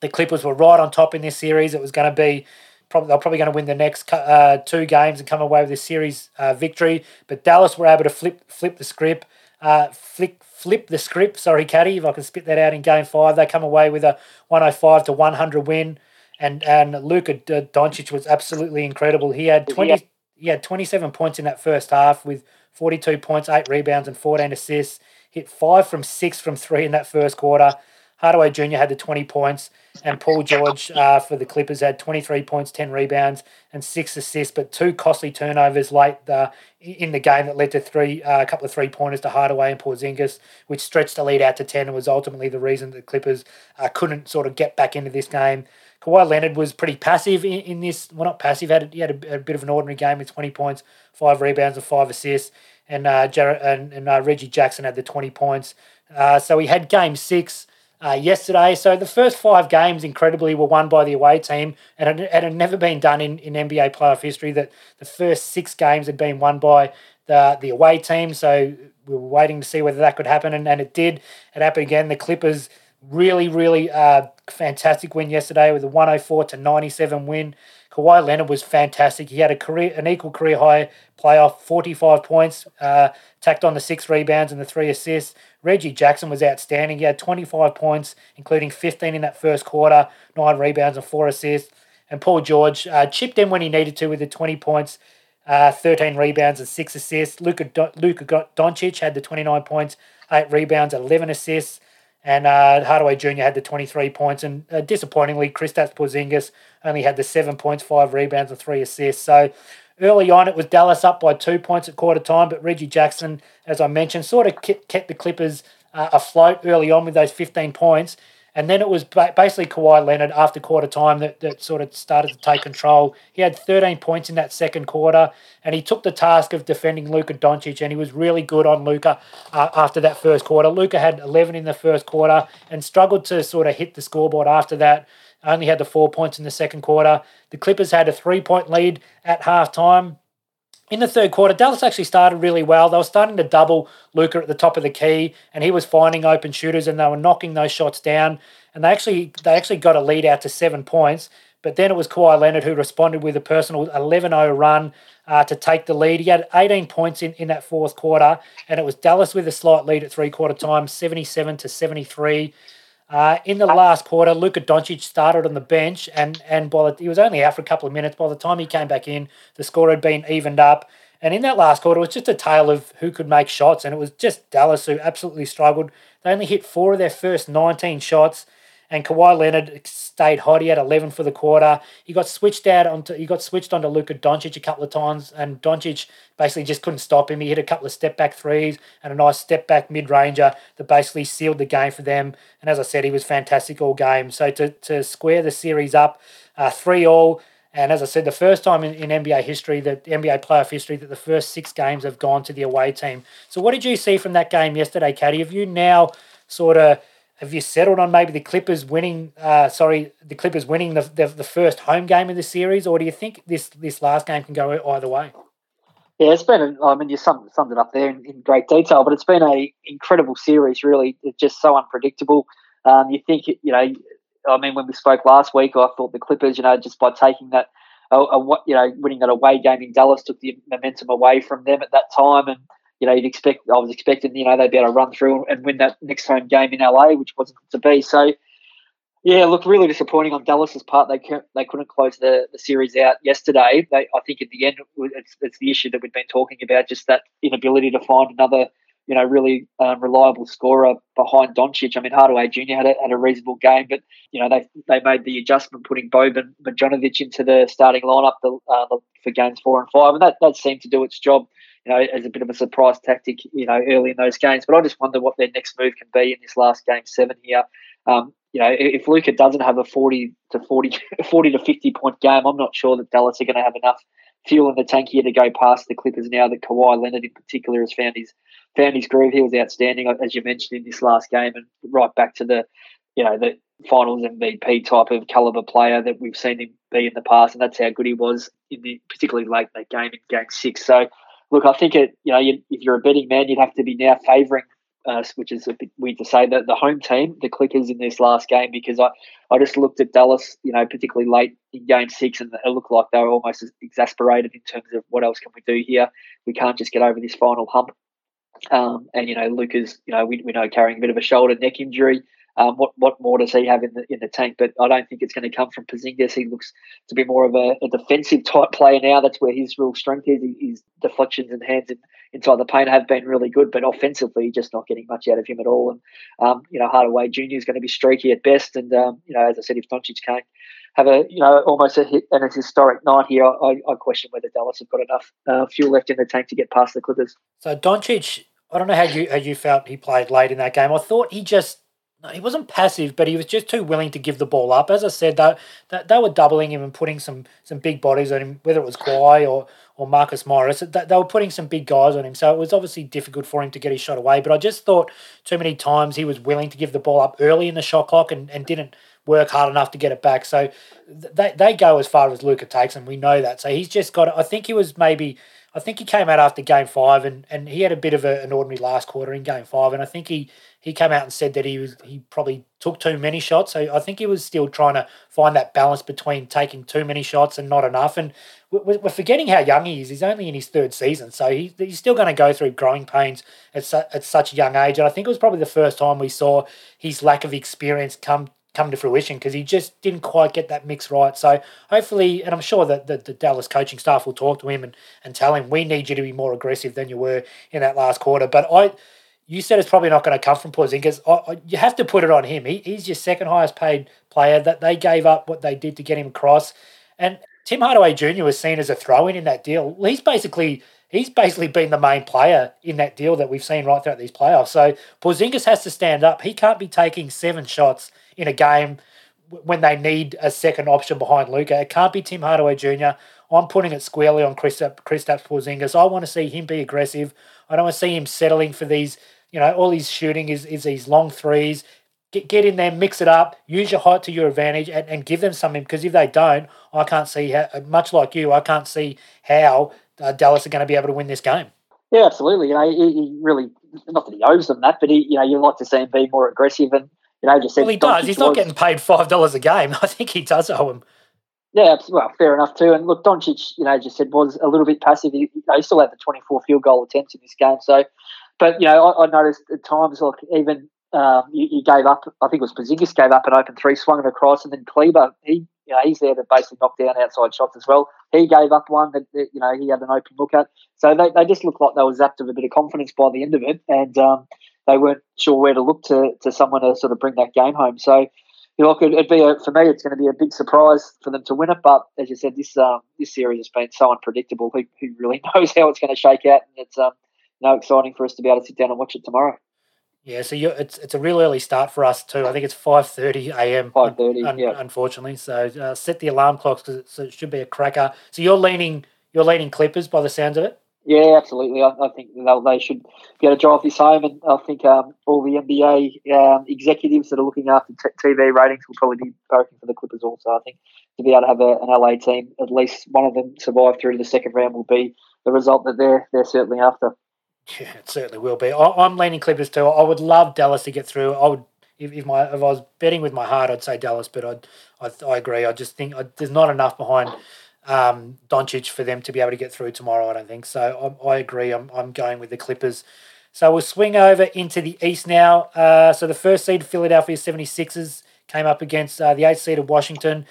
the Clippers were right on top in this series. It was going to be probably they're probably going to win the next uh, two games and come away with this series uh, victory. But Dallas were able to flip flip the script, uh, flip flip the script. Sorry, Caddy, if I can spit that out in Game Five, they come away with a 105 to 100 win, and and Luka Doncic was absolutely incredible. He had 20 yeah. He had 27 points in that first half with 42 points, eight rebounds, and 14 assists. Hit five from six from three in that first quarter. Hardaway Jr. had the 20 points, and Paul George uh, for the Clippers had 23 points, 10 rebounds, and six assists, but two costly turnovers late uh, in the game that led to three uh, a couple of three pointers to Hardaway and Porzingis, which stretched the lead out to 10 and was ultimately the reason the Clippers uh, couldn't sort of get back into this game. Kawhi Leonard was pretty passive in, in this. Well, not passive. Had he had a, a, bit of an ordinary game with 20 points, five rebounds, and five assists. And uh, and, and uh, Reggie Jackson had the 20 points. Uh, so he had game six uh, yesterday. So the first five games, incredibly, were won by the away team, and it, it had never been done in, in NBA playoff history that the first six games had been won by the the away team. So we were waiting to see whether that could happen, and, and it did. It happened again. The Clippers really, really uh, fantastic win yesterday with a 104 to 97 win. Kawhi Leonard was fantastic. He had a career, an equal career high playoff, 45 points, uh, tacked on the six rebounds and the three assists. Reggie Jackson was outstanding. He had 25 points, including 15 in that first quarter, nine rebounds and four assists. And Paul George uh, chipped in when he needed to with the 20 points, uh, 13 rebounds and six assists. Luka, Luka Doncic had the 29 points, eight rebounds, 11 assists. And uh, Hardaway Jr. had the 23 points. And uh, disappointingly, Kristaps Porzingis only had the seven points, five rebounds, and three assists. So early on, it was Dallas up by two points at quarter time. But Reggie Jackson, as I mentioned, sort of kept the Clippers uh, afloat early on with those 15 points. And then it was basically Kawhi Leonard after quarter time that, that sort of started to take control. He had 13 points in that second quarter, and he took the task of defending Luka Doncic, and he was really good on Luka uh, after that first quarter. Luka had 11 in the first quarter and struggled to sort of hit the scoreboard after that. Only had the four points in the second quarter. The Clippers had a three point lead at halftime in the third quarter, Dallas actually started really well. They were starting to double Luka at the top of the key, and he was finding open shooters, and they were knocking those shots down. And they actually they actually got a lead out to seven points. But then it was Kawhi Leonard who responded with a personal 11-0 run uh, to take the lead. He had 18 points in, in that fourth quarter, and it was Dallas with a slight lead at three quarter time, 77 to 73. Uh, in the last quarter, Luka Doncic started on the bench, and and by he was only out for a couple of minutes. By the time he came back in, the score had been evened up. And in that last quarter, it was just a tale of who could make shots, and it was just Dallas who absolutely struggled. They only hit four of their first 19 shots, and Kawhi Leonard stayed hot. He had 11 for the quarter. He got switched out onto he got switched onto Luka Doncic a couple of times, and Doncic basically just couldn't stop him. He hit a couple of step back threes and a nice step back mid ranger that basically sealed the game for them. And as I said, he was fantastic all game. So to to square the series up, uh, three all. And as I said, the first time in, in NBA history, that NBA playoff history, that the first six games have gone to the away team. So, what did you see from that game yesterday, Caddy? Have you now sort of have you settled on maybe the Clippers winning? Uh, sorry, the Clippers winning the, the, the first home game of the series, or do you think this this last game can go either way? Yeah, it's been. I mean, you summed, summed it up there in, in great detail, but it's been a incredible series. Really, it's just so unpredictable. Um, you think you know I mean, when we spoke last week, I thought the Clippers, you know, just by taking that, a, a, you know, winning that away game in Dallas took the momentum away from them at that time, and you know, you'd expect I was expecting, you know, they'd be able to run through and win that next home game in LA, which wasn't to be. So, yeah, look, really disappointing on Dallas's part. They couldn't, they couldn't close the, the series out yesterday. They, I think, at the end, it's, it's the issue that we've been talking about, just that inability to find another you know, really um, reliable scorer behind Doncic. I mean, Hardaway Jr. had a, had a reasonable game, but you know they they made the adjustment putting Boban Marjanovic into the starting lineup the, uh, for games four and five, and that that seemed to do its job. You know, as a bit of a surprise tactic, you know, early in those games. But I just wonder what their next move can be in this last game seven here. Um, you know, if Luka doesn't have a 40 to 40, 40 to 50 point game, I'm not sure that Dallas are going to have enough fuel in the tank here to go past the Clippers now that Kawhi Leonard in particular has found his found his groove. He was outstanding, as you mentioned in this last game, and right back to the you know the finals MVP type of caliber player that we've seen him be in the past, and that's how good he was in the particularly late that game in Game Six. So, look, I think it you know you, if you're a betting man, you'd have to be now favouring. Uh, which is a bit weird to say that the home team, the Clickers, in this last game, because I, I just looked at Dallas, you know, particularly late in Game Six, and it looked like they were almost exasperated in terms of what else can we do here? We can't just get over this final hump. Um, and you know, Luka's, you know, we, we know carrying a bit of a shoulder neck injury. Um, what what more does he have in the in the tank? But I don't think it's going to come from Porzingis. He looks to be more of a, a defensive type player now. That's where his real strength is. His deflections and hands in, inside the paint have been really good, but offensively, just not getting much out of him at all. And um, you know, Hardaway Jr. is going to be streaky at best. And um, you know, as I said, if Doncic can't have a you know almost a hit and a historic night here, I, I question whether Dallas have got enough uh, fuel left in the tank to get past the Clippers. So Doncic I don't know how you how you felt he played late in that game. I thought he just he wasn't passive, but he was just too willing to give the ball up. As I said, they, they, they were doubling him and putting some some big bodies on him, whether it was Kawhi or or Marcus Morris. They were putting some big guys on him, so it was obviously difficult for him to get his shot away. But I just thought too many times he was willing to give the ball up early in the shot clock and, and didn't work hard enough to get it back. So they, they go as far as Luka takes, and we know that. So he's just got. I think he was maybe I think he came out after game five and, and he had a bit of a, an ordinary last quarter in game five. And I think he, he came out and said that he was he probably took too many shots. So I think he was still trying to find that balance between taking too many shots and not enough. And we're, we're forgetting how young he is. He's only in his third season. So he, he's still going to go through growing pains at, su- at such a young age. And I think it was probably the first time we saw his lack of experience come come to fruition because he just didn't quite get that mix right. So hopefully, and I'm sure that the, the, Dallas coaching staff will talk to him and, and tell him we need you to be more aggressive than you were in that last quarter. But I, you said it's probably not going to come from Porzingis. I, I, you have to put it on him. He, he's your second highest paid player. That they gave up what they did to get him across, and Tim Hardaway Jr. was seen as a throw-in in that deal. He's basically he's basically been the main player in that deal that we've seen right throughout these playoffs. So Porzingis has to stand up. He can't be taking seven shots in a game when they need a second option behind Luka. It can't be Tim Hardaway Jr. I'm putting it squarely on Kristaps Porzingis. I want to see him be aggressive. I don't want to see him settling for these, you know, all he's shooting is, is these long threes. Get, get in there, mix it up, use your height to your advantage, and, and give them something. Because if they don't, I can't see how, much like you, I can't see how uh, Dallas are going to be able to win this game. Yeah, absolutely. You know, he, he, really not that he owes them that, but he, you know, you like to see him be more aggressive and you know, just said. Well, he does. He's not getting paid five dollars a game. I think he does owe him. Yeah, well, fair enough too. And look, Doncic, you know, just said was a little bit passive. He, you know, he still had the 24 field goal attempts in this game. So, but you know, I, I noticed at times, like even um, he, he, gave up. I think it was Porzingis gave up an open three, swung it across, and then Kleber, he you know he's there to basically knock down outside shots as well. He gave up one that, you know he had an open look at. So they, they just looked like they were zapped of a bit of confidence by the end of it, and um, they weren't sure where to look to to someone to sort of bring that game home. So. You know, it'd be a, for me. It's going to be a big surprise for them to win it. But as you said, this um, this series has been so unpredictable. Who, who really knows how it's going to shake out? And it's um, you know exciting for us to be able to sit down and watch it tomorrow. Yeah, so it's it's a real early start for us too. I think it's five thirty a.m. Five thirty, un- yeah. Unfortunately, so uh, set the alarm clocks because it, it, should be a cracker. So you're leaning you're leaning Clippers by the sounds of it. Yeah, absolutely. I, I think they should be able to drive this home, and I think um, all the NBA um, executives that are looking after t- TV ratings will probably be voting for the Clippers. Also, I think to be able to have a, an LA team, at least one of them survive through to the second round, will be the result that they're they're certainly after. Yeah, it certainly will be. I, am leaning Clippers too. I would love Dallas to get through. I would, if, if my if I was betting with my heart, I'd say Dallas, but I'd, I I agree. I just think I, there's not enough behind um, Doncic for them to be able to get through tomorrow. I don't think so. I, I agree. I'm I'm going with the Clippers. So we'll swing over into the East now. Uh, so the first seed Philadelphia 76ers came up against uh, the eighth seed of Washington.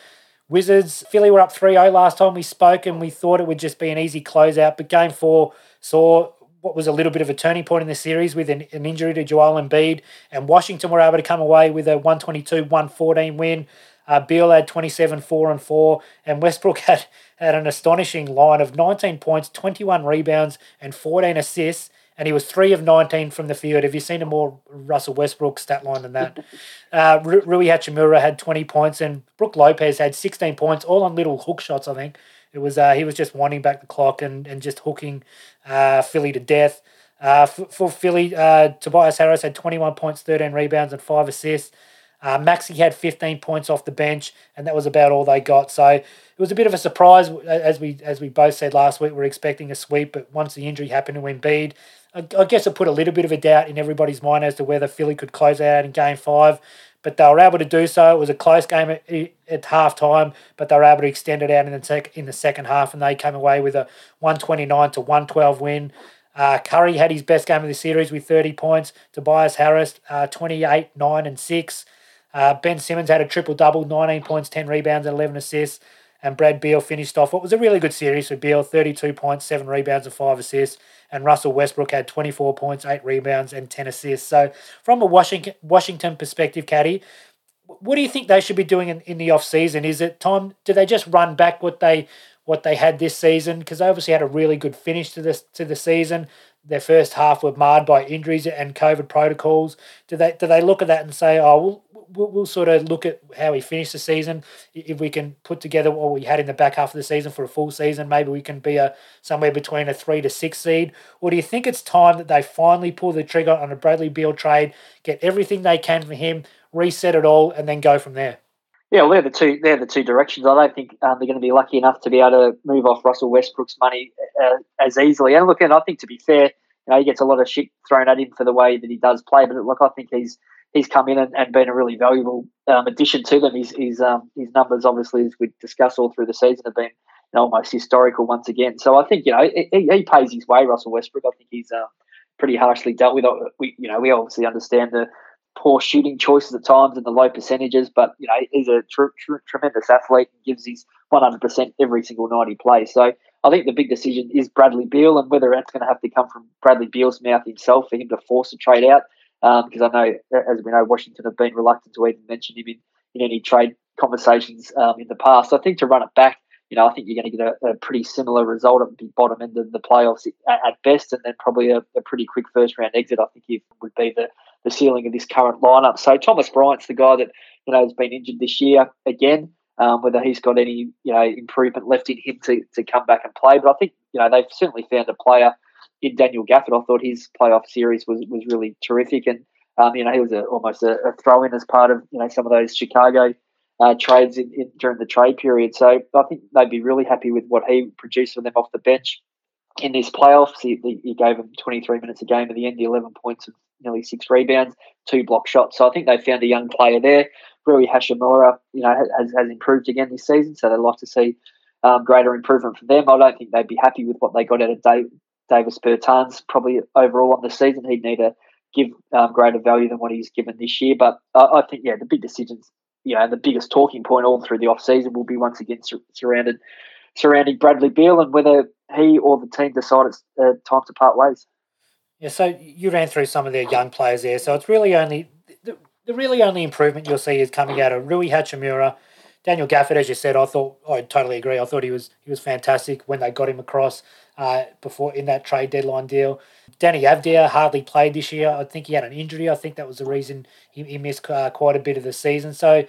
Wizards, Philly were up 3 0 last time we spoke, and we thought it would just be an easy closeout. But game four saw what was a little bit of a turning point in the series with an, an injury to Joel Embiid, and Washington were able to come away with a 122 114 win. Uh, Beal had 27 4 and 4, and Westbrook had, had an astonishing line of 19 points, 21 rebounds, and 14 assists. And he was 3 of 19 from the field. Have you seen a more Russell Westbrook stat line than that? Uh, Rui Hachimura had 20 points, and Brook Lopez had 16 points, all on little hook shots, I think. It was uh, he was just winding back the clock and, and just hooking uh, Philly to death. Uh, for, Philly, uh, Tobias Harris had 21 points, 13 rebounds, and five assists. Uh, Maxey had 15 points off the bench, and that was about all they got. So it was a bit of a surprise, as we as we both said last week. We are expecting a sweep, but once the injury happened to Embiid, I, I guess it put a little bit of a doubt in everybody's mind as to whether Philly could close out in Game Five but they were able to do so. It was a close game at, at half time, but they were able to extend it out in the, sec- in the second half, and they came away with a 129 to 112 win. Uh, Curry had his best game of the series with 30 points. Tobias Harris, uh, 28, 9, and 6. Uh, ben Simmons had a triple double, 19 points, 10 rebounds, and 11 assists. And Brad Beal finished off what was a really good series for Beal 32 points, 7 rebounds, and 5 assists and Russell Westbrook had 24 points, 8 rebounds, and 10 assists. So, from a Washington, Washington perspective, Caddy, what do you think they should be doing in, in the off season? Is it time? Do they just run back what they what they had this season? Because they obviously had a really good finish to this to the season. Their first half were marred by injuries and COVID protocols. Do they do they look at that and say, oh, we'll, we'll sort of look at how we finish the season. If we can put together what we had in the back half of the season for a full season, maybe we can be a somewhere between a three to six seed. Or do you think it's time that they finally pull the trigger on a Bradley Beal trade, get everything they can for him, reset it all, and then go from there? Yeah, well, they're the two. They're the two directions. I don't think um, they're going to be lucky enough to be able to move off Russell Westbrook's money uh, as easily. And look, and I think to be fair, you know, he gets a lot of shit thrown at him for the way that he does play. But look, I think he's he's come in and, and been a really valuable um, addition to them. His his, um, his numbers, obviously, as we discussed all through the season, have been you know, almost historical once again. So I think you know he, he pays his way. Russell Westbrook. I think he's uh, pretty harshly dealt with. We you know we obviously understand the poor shooting choices at times and the low percentages, but you know he's a tr- tr- tremendous athlete and gives his 100% every single night he plays. So I think the big decision is Bradley Beal and whether that's going to have to come from Bradley Beal's mouth himself for him to force a trade out because um, I know, as we know, Washington have been reluctant to even mention him in, in any trade conversations um, in the past. So I think to run it back, you know, I think you're going to get a, a pretty similar result at the bottom end of the playoffs at, at best, and then probably a, a, pretty quick first round exit. I think would be the, the ceiling of this current lineup. So Thomas Bryant's the guy that you know has been injured this year again. Um, whether he's got any you know improvement left in him to, to come back and play, but I think you know they've certainly found a player in Daniel Gafford, I thought his playoff series was, was really terrific, and um, you know he was a, almost a, a throw in as part of you know some of those Chicago uh, trades in, in, during the trade period. So I think they'd be really happy with what he produced for them off the bench in this playoffs. He, he gave them 23 minutes a game at the end, 11 points and nearly six rebounds, two block shots. So I think they found a young player there. Rui Hachimura, you know, has, has improved again this season, so they'd like to see um, greater improvement from them. I don't think they'd be happy with what they got out of Dave, Davis Bertans probably overall on the season. He'd need to give um, greater value than what he's given this year. But uh, I think, yeah, the big decisions, you know, and the biggest talking point all through the off season will be once again sur- surrounded surrounding Bradley Beal and whether he or the team decide it's uh, time to part ways. Yeah, so you ran through some of their young players there. So it's really only the, the really only improvement you'll see is coming out of Rui Hachimura. Daniel Gafford, as you said, I thought I totally agree. I thought he was he was fantastic when they got him across uh, before in that trade deadline deal. Deni Avdija hardly played this year. I think he had an injury. I think that was the reason he, he missed uh, quite a bit of the season. So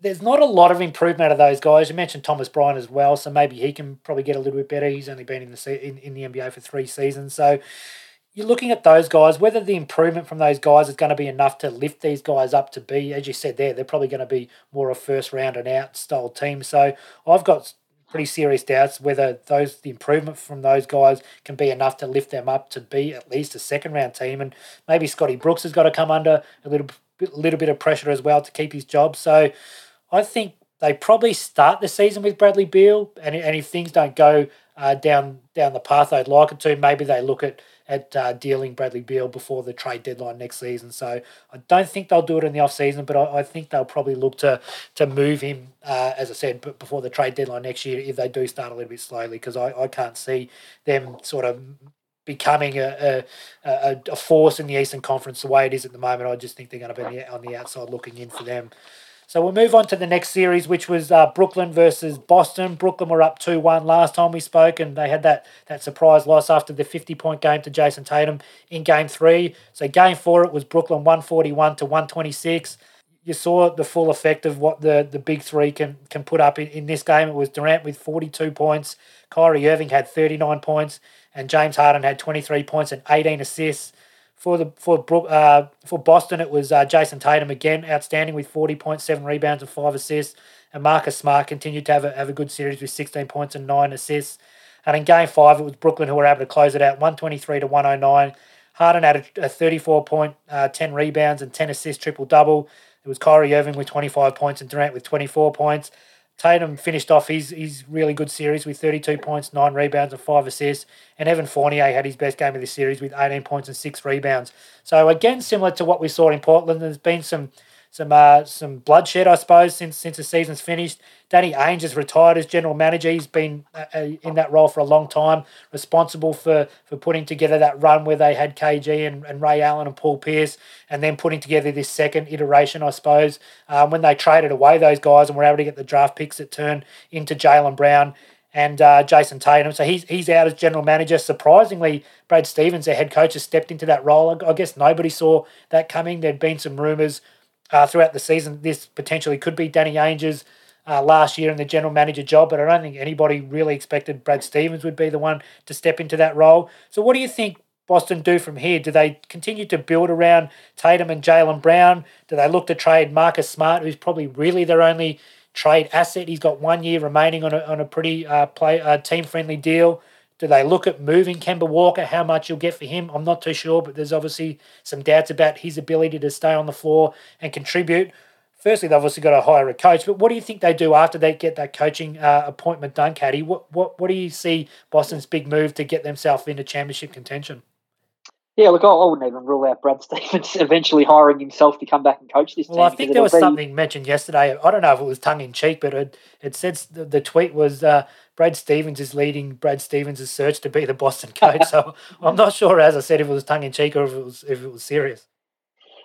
there's not a lot of improvement out of those guys. You mentioned Thomas Bryant as well, so maybe he can probably get a little bit better. He's only been in the in, in the NBA for three seasons, so you're looking at those guys, whether the improvement from those guys is going to be enough to lift these guys up to be, as you said there, they're probably going to be more a first round and out style team. So I've got pretty serious doubts whether those the improvement from those guys can be enough to lift them up to be at least a second round team. And maybe Scotty Brooks has got to come under a little bit, little bit of pressure as well to keep his job. So I think they probably start the season with Bradley Beal, and, and if things don't go uh, down down the path they'd like it to, maybe they look at at uh, dealing Bradley Beal before the trade deadline next season. So I don't think they'll do it in the off season, but I, I think they'll probably look to to move him, uh, as I said, before the trade deadline next year if they do start a little bit slowly, because I, I can't see them sort of becoming a, a, a force in the Eastern Conference the way it is at the moment. I just think they're going to be on the outside looking in for them. So we'll move on to the next series, which was uh, Brooklyn versus Boston. Brooklyn were up 2 1 last time we spoke, and they had that, that surprise loss after the 50 point game to Jayson Tatum in game three. So game four, it was Brooklyn 141 to 126. You saw the full effect of what the, the big three can, can put up in, in this game. It was Durant with 42 points, Kyrie Irving had 39 points, and James Harden had 23 points and 18 assists. For the for uh, for Boston, it was uh, Jayson Tatum again, outstanding with forty point seven rebounds and five assists. And Marcus Smart continued to have a, have a good series with sixteen points and nine assists. And in Game Five, it was Brooklyn who were able to close it out, one twenty three to one hundred nine. Harden had a, a thirty four point, uh, ten rebounds and ten assists, triple double. It was Kyrie Irving with twenty five points and Durant with twenty four points. Tatum finished off his, his really good series with 32 points, 9 rebounds, and 5 assists. And Evan Fournier had his best game of the series with 18 points and 6 rebounds. So, again, similar to what we saw in Portland, there's been some some uh, some bloodshed, I suppose, since since the season's finished. Danny Ainge has retired as general manager. He's been uh, uh, in that role for a long time, responsible for for putting together that run where they had KG and, and Ray Allen and Paul Pierce, and then putting together this second iteration, I suppose, um, when they traded away those guys and were able to get the draft picks that turned into Jaylen Brown and uh, Jayson Tatum. So he's he's out as general manager. Surprisingly, Brad Stevens, their head coach, has stepped into that role. I guess nobody saw that coming. There'd been some rumours uh, throughout the season. This potentially could be Danny Ainge's uh, last year in the general manager job, but I don't think anybody really expected Brad Stevens would be the one to step into that role. So, what do you think Boston do from here? Do they continue to build around Tatum and Jaylen Brown? Do they look to trade Marcus Smart, who's probably really their only trade asset? He's got one year remaining on a, on a pretty uh, play uh, team friendly deal. Do they look at moving Kemba Walker? How much you'll get for him? I'm not too sure, but there's obviously some doubts about his ability to stay on the floor and contribute. Firstly, they've obviously got to hire a coach, but what do you think they do after they get that coaching uh, appointment done, Caddy? What, what what do you see Boston's big move to get themselves into championship contention? Yeah, look, I wouldn't even rule out Brad Stevens eventually hiring himself to come back and coach this well, team. Well, I think there was be... something mentioned yesterday. I don't know if it was tongue in cheek, but it, it said the, the tweet was uh, Brad Stevens is leading Brad Stevens' search to be the Boston coach. so I'm not sure, as I said, if it was tongue in cheek or if it was if it was serious.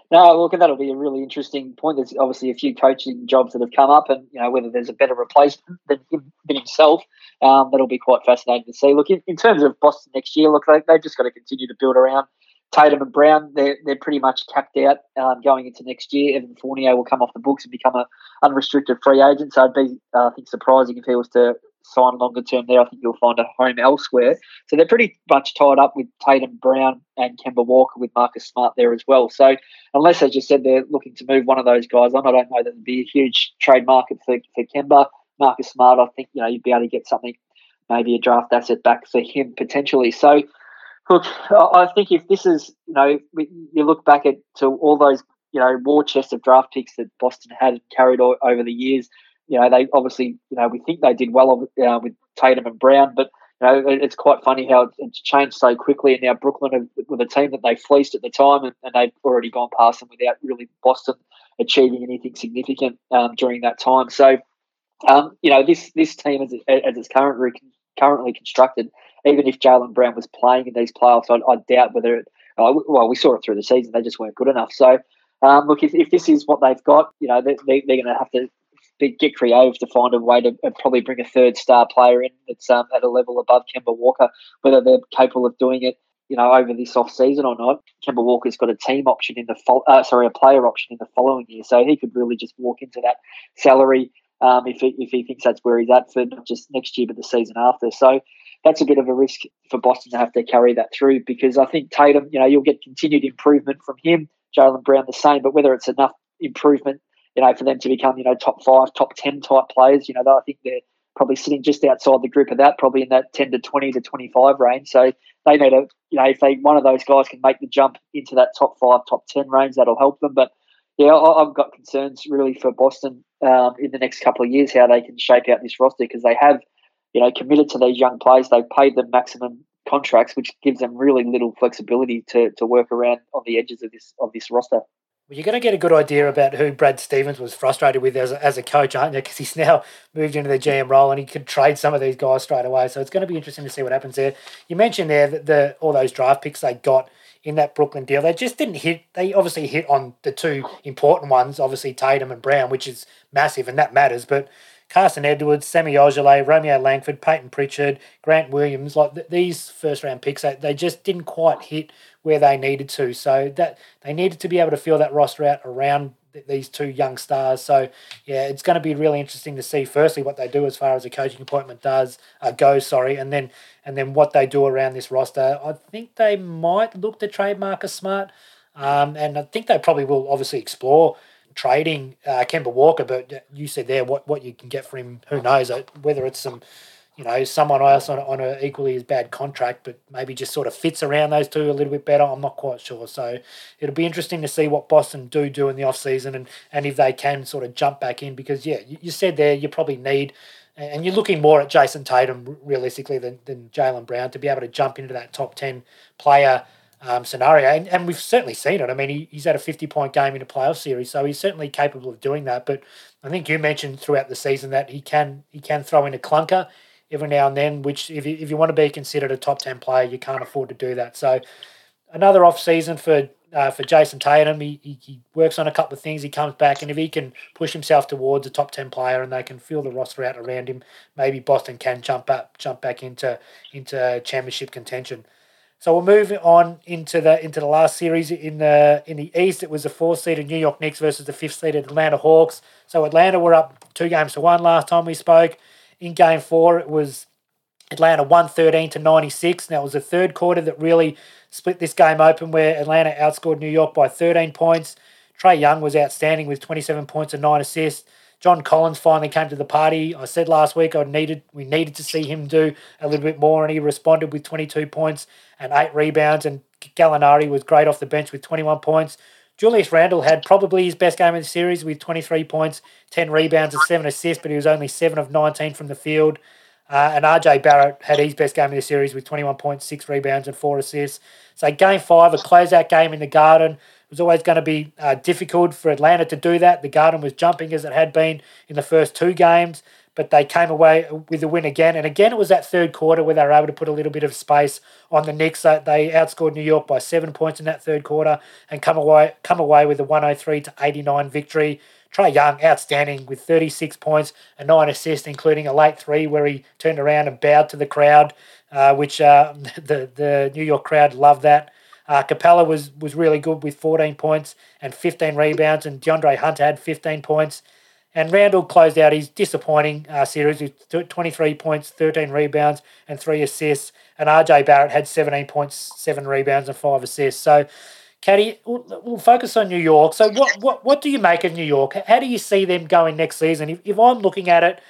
No, look, and that'll be a really interesting point. There's obviously a few coaching jobs that have come up, and you know whether there's a better replacement than him than himself. Um, that'll be quite fascinating to see. Look, in, in terms of Boston next year, look, they, they've just got to continue to build around Tatum and Brown, they're, they're pretty much capped out um, going into next year. Evan Fournier will come off the books and become an unrestricted free agent. So I'd be, uh, I think, surprising if he was to sign longer term there. I think you'll find a home elsewhere. So they're pretty much tied up with Tatum, Brown, and Kemba Walker with Marcus Smart there as well. So unless, as you said, they're looking to move one of those guys on, I don't know that there'd be a huge trade market for, for Kemba. Marcus Smart, I think, you know, you'd be able to get something, maybe a draft asset back for him potentially. So Look, I think if this is, you know, you look back at to all those, you know, war chest of draft picks that Boston had carried over the years, you know, they obviously, you know, we think they did well uh, with Tatum and Brown, but you know, it's quite funny how it's changed so quickly. And now Brooklyn with a team that they fleeced at the time, and, and they've already gone past them without really Boston achieving anything significant um, during that time. So, um, you know, this this team as, as it's currently currently constructed, even if Jaylen Brown was playing in these playoffs, I, I doubt whether it. Uh, well, we saw it through the season; they just weren't good enough. So, um, look, if, if this is what they've got, you know, they, they're going to have to get creative to find a way to probably bring a third star player in that's um, at a level above Kemba Walker. Whether they're capable of doing it, you know, over this off season or not, Kemba Walker's got a team option in the fo- uh, sorry, a player option in the following year, so he could really just walk into that salary um, if he, if he thinks that's where he's at for not just next year but the season after. So that's a bit of a risk for Boston to have to carry that through because I think Tatum, you know, you'll get continued improvement from him. Jaylen Brown the same, but whether it's enough improvement you know, for them to become, you know, top five, top 10 type players. You know, I think they're probably sitting just outside the group of that, probably in that 10 to 20 to 25 range. So they need to, you know, if they one of those guys can make the jump into that top five, top 10 range, that'll help them. But yeah, I, have got concerns really for Boston um, in the next couple of years how they can shape out this roster because they have, you know, committed to these young players. They've paid them maximum contracts, which gives them really little flexibility to, to work around on the edges of this of this roster. Well, you're going to get a good idea about who Brad Stevens was frustrated with as a, as a coach, aren't you? Because he's now moved into the GM role and he could trade some of these guys straight away. So it's going to be interesting to see what happens there. You mentioned there that the all those draft picks they got in that Brooklyn deal, they just didn't hit. They obviously hit on the two important ones, obviously Tatum and Brown, which is massive and that matters. But Carsen Edwards, Semi Ojeleye, Romeo Langford, Payton Pritchard, Grant Williams, like th- these first round picks, they, they just didn't quite hit where they needed to. So that they needed to be able to fill that roster out around these two young stars. So yeah, it's going to be really interesting to see. Firstly, what they do as far as a coaching appointment does uh, sorry, and then and then what they do around this roster. I think they might look to trade Marcus Smart, um, and I think they probably will obviously explore trading uh, Kemba Walker, but you said there what, what you can get for him, who knows? Uh, whether it's some, you know, someone else on, on an equally as bad contract, but maybe just sort of fits around those two a little bit better. I'm not quite sure. So it'll be interesting to see what Boston do do in the off season and, and if they can sort of jump back in because, yeah, you, you said there you probably need and you're looking more at Jayson Tatum realistically than, than Jaylen Brown to be able to jump into that top 10 player um, scenario. And, and we've certainly seen it. I mean, he, he's had a 50 point game in a playoff series, so he's certainly capable of doing that. But I think you mentioned throughout the season that he can he can throw in a clunker every now and then, which if you, if you want to be considered a top 10 player, you can't afford to do that. So another off season for uh, for Jayson Tatum. He, he, he, works on a couple of things. He comes back, and if he can push himself towards a top ten player, and they can fill the roster out around him, maybe Boston can jump up, jump back into into championship contention. So we'll move on into the into the last series in the in the East. It was the fourth seed seeded New York Knicks versus the fifth seed seeded Atlanta Hawks. So Atlanta were up two games to one last time we spoke. In game four, it was Atlanta 113 to 96. Now it was the third quarter that really split this game open where Atlanta outscored New York by 13 points. Trae Young was outstanding with 27 points and nine assists. John Collins finally came to the party. I said last week I needed we needed to see him do a little bit more, and he responded with 22 points and eight rebounds. And Gallinari was great off the bench with 21 points. Julius Randle had probably his best game in the series with 23 points, 10 rebounds, and seven assists, but he was only seven of 19 from the field. Uh, and RJ Barrett had his best game in the series with 21.6 rebounds, and four assists. So, game five, a closeout game in the Garden. It was always going to be uh, difficult for Atlanta to do that. The Garden was jumping as it had been in the first two games, but they came away with the win again. And again, it was that third quarter where they were able to put a little bit of space on the Knicks. They outscored New York by seven points in that third quarter and come away come away with a 103 to 89 victory. Trae Young, outstanding with 36 points and nine assists, including a late three where he turned around and bowed to the crowd, uh, which uh, the, the New York crowd loved that. Uh, Capela was was really good with 14 points and 15 rebounds, and DeAndre Hunter had 15 points. And Randle closed out his disappointing uh, series with 23 points, 13 rebounds, and three assists. And RJ Barrett had 17 points, seven rebounds, and five assists. So, Caddy, we'll, we'll focus on New York. So, what, what what do you make of New York? How do you see them going next season? If, if I'm looking at it,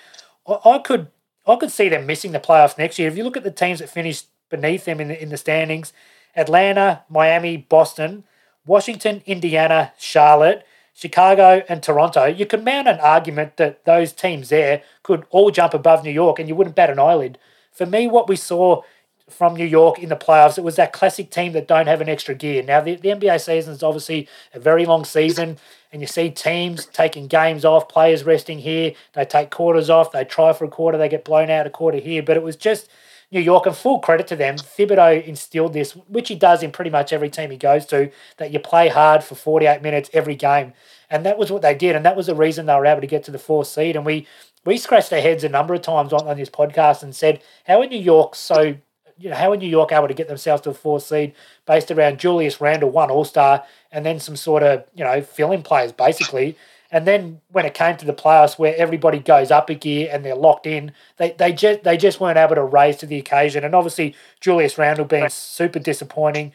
I, could I could see them missing the playoffs next year. If you look at the teams that finished beneath them in the, in the standings, Atlanta, Miami, Boston, Washington, Indiana, Charlotte, Chicago, and Toronto, you can mount an argument that those teams there could all jump above New York and you wouldn't bat an eyelid for me, what we saw from New York in the playoffs, it was that classic team that don't have an extra gear. Now, the, the NBA season is obviously a very long season, and you see teams taking games off, players resting here, they take quarters off, they try for a quarter, they get blown out a quarter here. But it was just New York, and full credit to them. Thibodeau instilled this, which he does in pretty much every team he goes to, that you play hard for 48 minutes every game. And that was what they did, and that was the reason they were able to get to the fourth seed. And we we scratched our heads a number of times on, on this podcast and said, how are New York so you know, how are New York able to get themselves to a fourth seed based around Julius Randle, one All Star, and then some sort of you know filling players basically. And then when it came to the playoffs, where everybody goes up a gear and they're locked in, they they just they just weren't able to raise to the occasion. And obviously Julius Randle being super disappointing.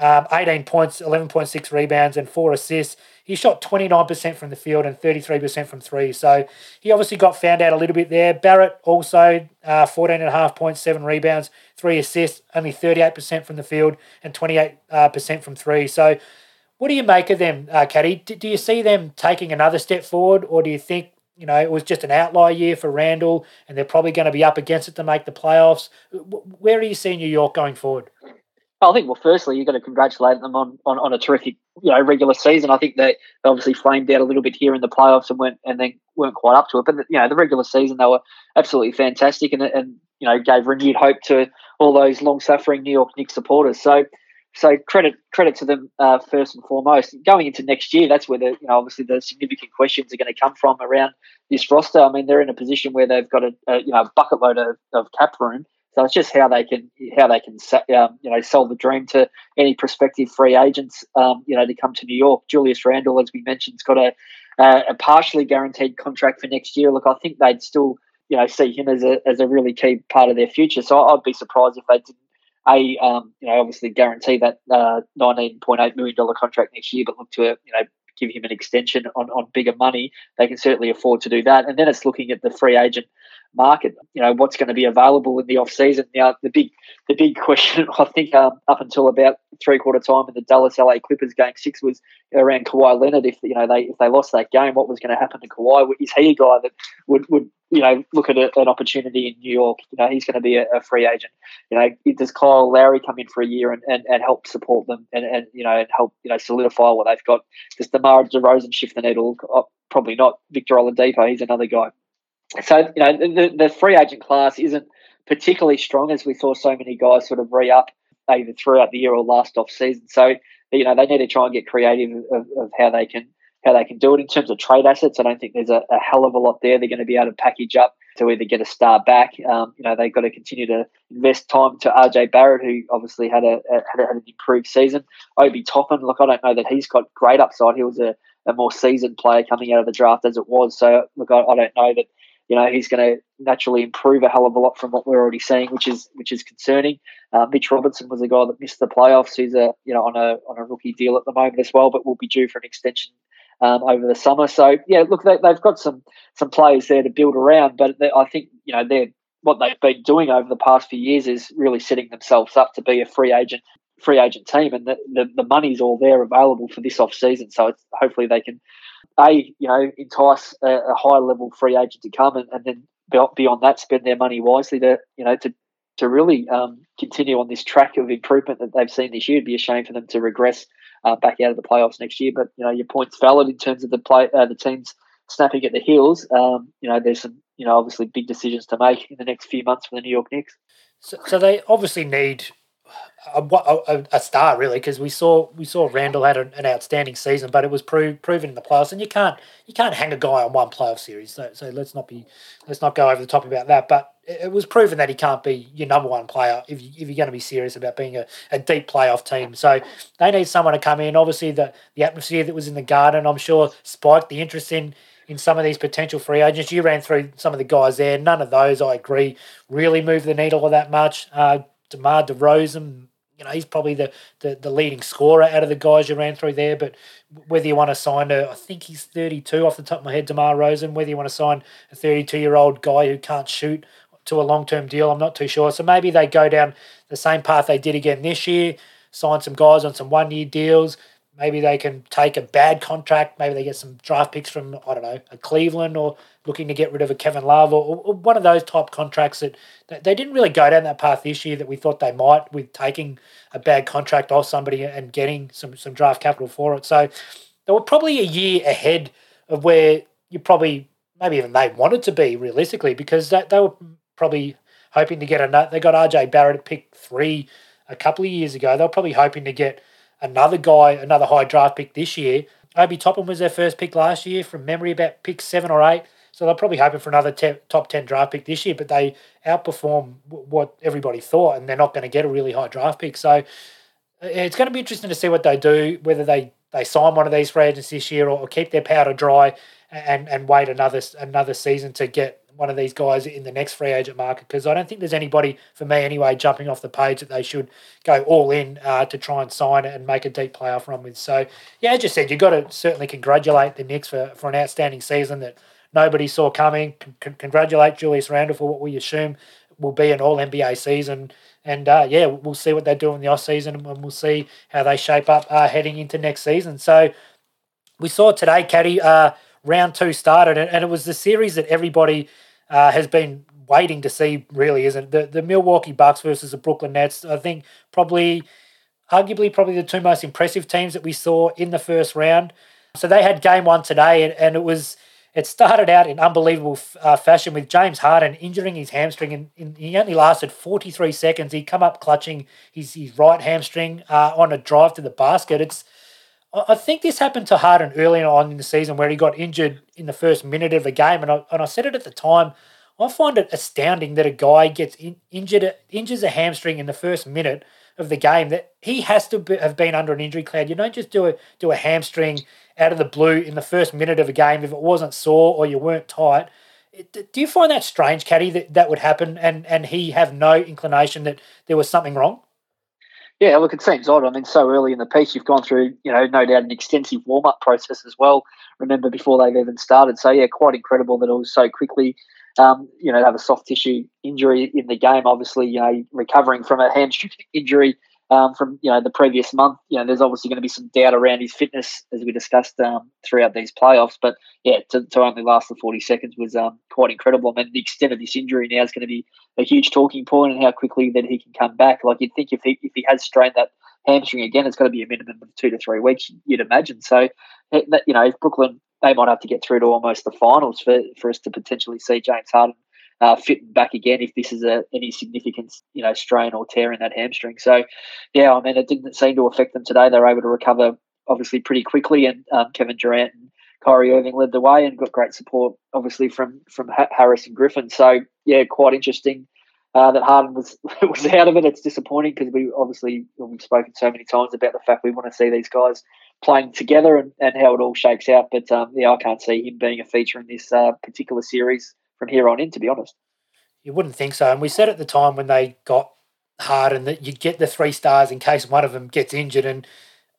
Um, 18 points, 11.6 rebounds, and four assists. He shot 29% from the field and 33% from three. So he obviously got found out a little bit there. Barrett also uh, 14.5 points, seven rebounds, three assists, only 38% from the field and 28% uh, from three. So what do you make of them, uh, Caddy? Do, do you see them taking another step forward, or do you think you know it was just an outlier year for Randle, and they're probably going to be up against it to make the playoffs? Where do you see New York going forward? I think, well, firstly, you've got to congratulate them on, on, on a terrific, you know, regular season. I think they obviously flamed out a little bit here in the playoffs and went and then weren't quite up to it. But you know, the regular season they were absolutely fantastic and and you know gave renewed hope to all those long suffering New York Knicks supporters. So so credit credit to them uh, first and foremost. Going into next year, that's where the you know obviously the significant questions are going to come from around this roster. I mean, they're in a position where they've got a, a you know bucket load of, of cap room. So it's just how they can how they can um, you know sell the dream to any prospective free agents um, you know to come to New York. Julius Randle, as we mentioned, has got a a partially guaranteed contract for next year. Look, I think they'd still you know see him as a as a really key part of their future. So I'd be surprised if they didn't a um, you know obviously guarantee that uh, nineteen point eight million dollar contract next year, but look to you know give him an extension on, on bigger money. They can certainly afford to do that. And then it's looking at the free agent market. You know what's going to be available in the off season. Now the big the big question I think um, up until about three quarter time in the Dallas LA Clippers game six was around Kawhi Leonard. If you know they if they lost that game, what was going to happen to Kawhi? Is he a guy that would would you know look at a, an opportunity in New York? You know he's going to be a, a, free agent. You know does Kyle Lowry come in for a year and, and, and help support them and, and you know and help you know solidify what they've got? Does DeMar DeRozan shift the needle? Oh, probably not. Victor Oladipo, he's another guy so you know the, the free agent class isn't particularly strong as we saw so many guys sort of re up either throughout the year or last off season. So you know they need to try and get creative of, of how they can how they can do it in terms of trade assets. I don't think there's a, a hell of a lot there. They're going to be able to package up to either get a star back. Um, you know they've got to continue to invest time to RJ Barrett, who obviously had a, a had, a, had an improved season. Obi Toppin, look, I don't know that he's got great upside. He was a, a more seasoned player coming out of the draft as it was. So look, I, I don't know that you know he's going to naturally improve a hell of a lot from what we're already seeing, which is which is concerning. Uh, Mitch Robinson was a guy that missed the playoffs. He's a you know on a on a rookie deal at the moment as well, but will be due for an extension um, over the summer. So yeah, look, they, have got some some players there to build around, but I think you know they're what they've been doing over the past few years is really setting themselves up to be a free agent free agent team, and the, the, the money's all there available for this off season. So it's, hopefully they can a you know entice a, a high level free agent to come and, and then beyond that spend their money wisely to you know to to really um, continue on this track of improvement that they've seen this year. It'd be a shame for them to regress uh, back out of the playoffs next year. But you know your point's valid in terms of the play uh, the teams snapping at the heels. Um, you know there's some you know obviously big decisions to make in the next few months for the New York Knicks. So, so they obviously need a, a, a star really because we saw we saw Randle had an, an outstanding season, but it was pro- proven in the playoffs, and you can't you can't hang a guy on one playoff series. So, so let's not be let's not go over the top about that. But it, it was proven that he can't be your number one player if you, if you're going to be serious about being a, a deep playoff team. So they need someone to come in. Obviously, the the atmosphere that was in the Garden, I'm sure, spiked the interest in in some of these potential free agents. You ran through some of the guys there. None of those, I agree, really move the needle all that much. Uh, DeMar DeRozan, you know, he's probably the, the, the leading scorer out of the guys you ran through there. But whether you want to sign a, I think he's 32 off the top of my head, DeMar DeRozan, whether you want to sign a 32 year old guy who can't shoot to a long term deal, I'm not too sure. So maybe they go down the same path they did again this year, sign some guys on some one year deals, maybe they can take a bad contract. Maybe they get some draft picks from I don't know a Cleveland or looking to get rid of a Kevin Love or, or one of those type contracts that, that they didn't really go down that path this year that we thought they might with taking a bad contract off somebody and getting some some draft capital for it. So they were probably a year ahead of where you probably maybe even they wanted to be realistically because they, they were probably hoping to get a nut. they got RJ Barrett at pick three a couple of years ago. They were probably hoping to get another guy, another high draft pick this year. Obi Toppin was their first pick last year from memory, about pick seven or eight. So they're probably hoping for another te- top 10 draft pick this year, but they outperform w- what everybody thought, and they're not going to get a really high draft pick. So it's going to be interesting to see what they do, whether they, they sign one of these free agents this year or, or keep their powder dry and, and wait another another season to get one of these guys in the next free agent market because I don't think there's anybody for me anyway jumping off the page that they should go all in uh, to try and sign and make a deep playoff run with. So yeah, as you said, you've got to certainly congratulate the Knicks for, for an outstanding season that nobody saw coming. C- congratulate Julius Randle for what we assume will be an All NBA season. And uh, yeah, we'll see what they do in the off season, and we'll see how they shape up uh, heading into next season. So we saw today, Caddy. Uh, round two started, and, it was the series that everybody uh, has been waiting to see. Really, isn't it? the the Milwaukee Bucks versus the Brooklyn Nets? I think probably, arguably, probably the two most impressive teams that we saw in the first round. So they had game one today, and, and it was it started out in unbelievable uh, fashion with James Harden injuring his hamstring, and, and, he only lasted 43 seconds. He come up clutching his, his right hamstring uh, on a drive to the basket. It's I think this happened to Harden early on in the season where he got injured in the first minute of a game. And I, and I said it at the time, I find it astounding that a guy gets in, injured, injures a hamstring in the first minute of the game, that he has to be, have been under an injury cloud. You don't just do a, do a hamstring out of the blue in the first minute of a game if it wasn't sore or you weren't tight. Do you find that strange, Caddy, that that would happen and, and he have no inclination that there was something wrong? Yeah, look, it seems odd. I mean, so early in the piece, you've gone through, you know, no doubt an extensive warm up process as well. Remember before they've even started. So yeah, quite incredible that it was so quickly. Um, you know, have a soft tissue injury in the game. Obviously, you know, recovering from a hamstring injury um, from you know the previous month. You know, there's obviously going to be some doubt around his fitness as we discussed um, throughout these playoffs. But yeah, to, to only last the 40 seconds was um, quite incredible. I mean, the extent of this injury now is going to be a huge talking point, and how quickly that he can come back. Like you'd think if he if he has strained that hamstring again, it's got to be a minimum of two to three weeks. You'd imagine. So you know, if Brooklyn they might have to get through to almost the finals for, for us to potentially see James Harden uh, fit back again if this is a, any significant you know strain or tear in that hamstring. So yeah, I mean it didn't seem to affect them today. They were able to recover obviously pretty quickly, and um, Kevin Durant and Kyrie Irving led the way and got great support obviously from from Harris and Griffin. So yeah, quite interesting. Uh, that Harden was was out of it. It's disappointing because we obviously we've spoken so many times about the fact we want to see these guys playing together and, and how it all shakes out. But um, yeah, I can't see him being a feature in this uh, particular series from here on in, to be honest. You wouldn't think so. And we said at the time when they got Harden that you'd get the three stars in case one of them gets injured. And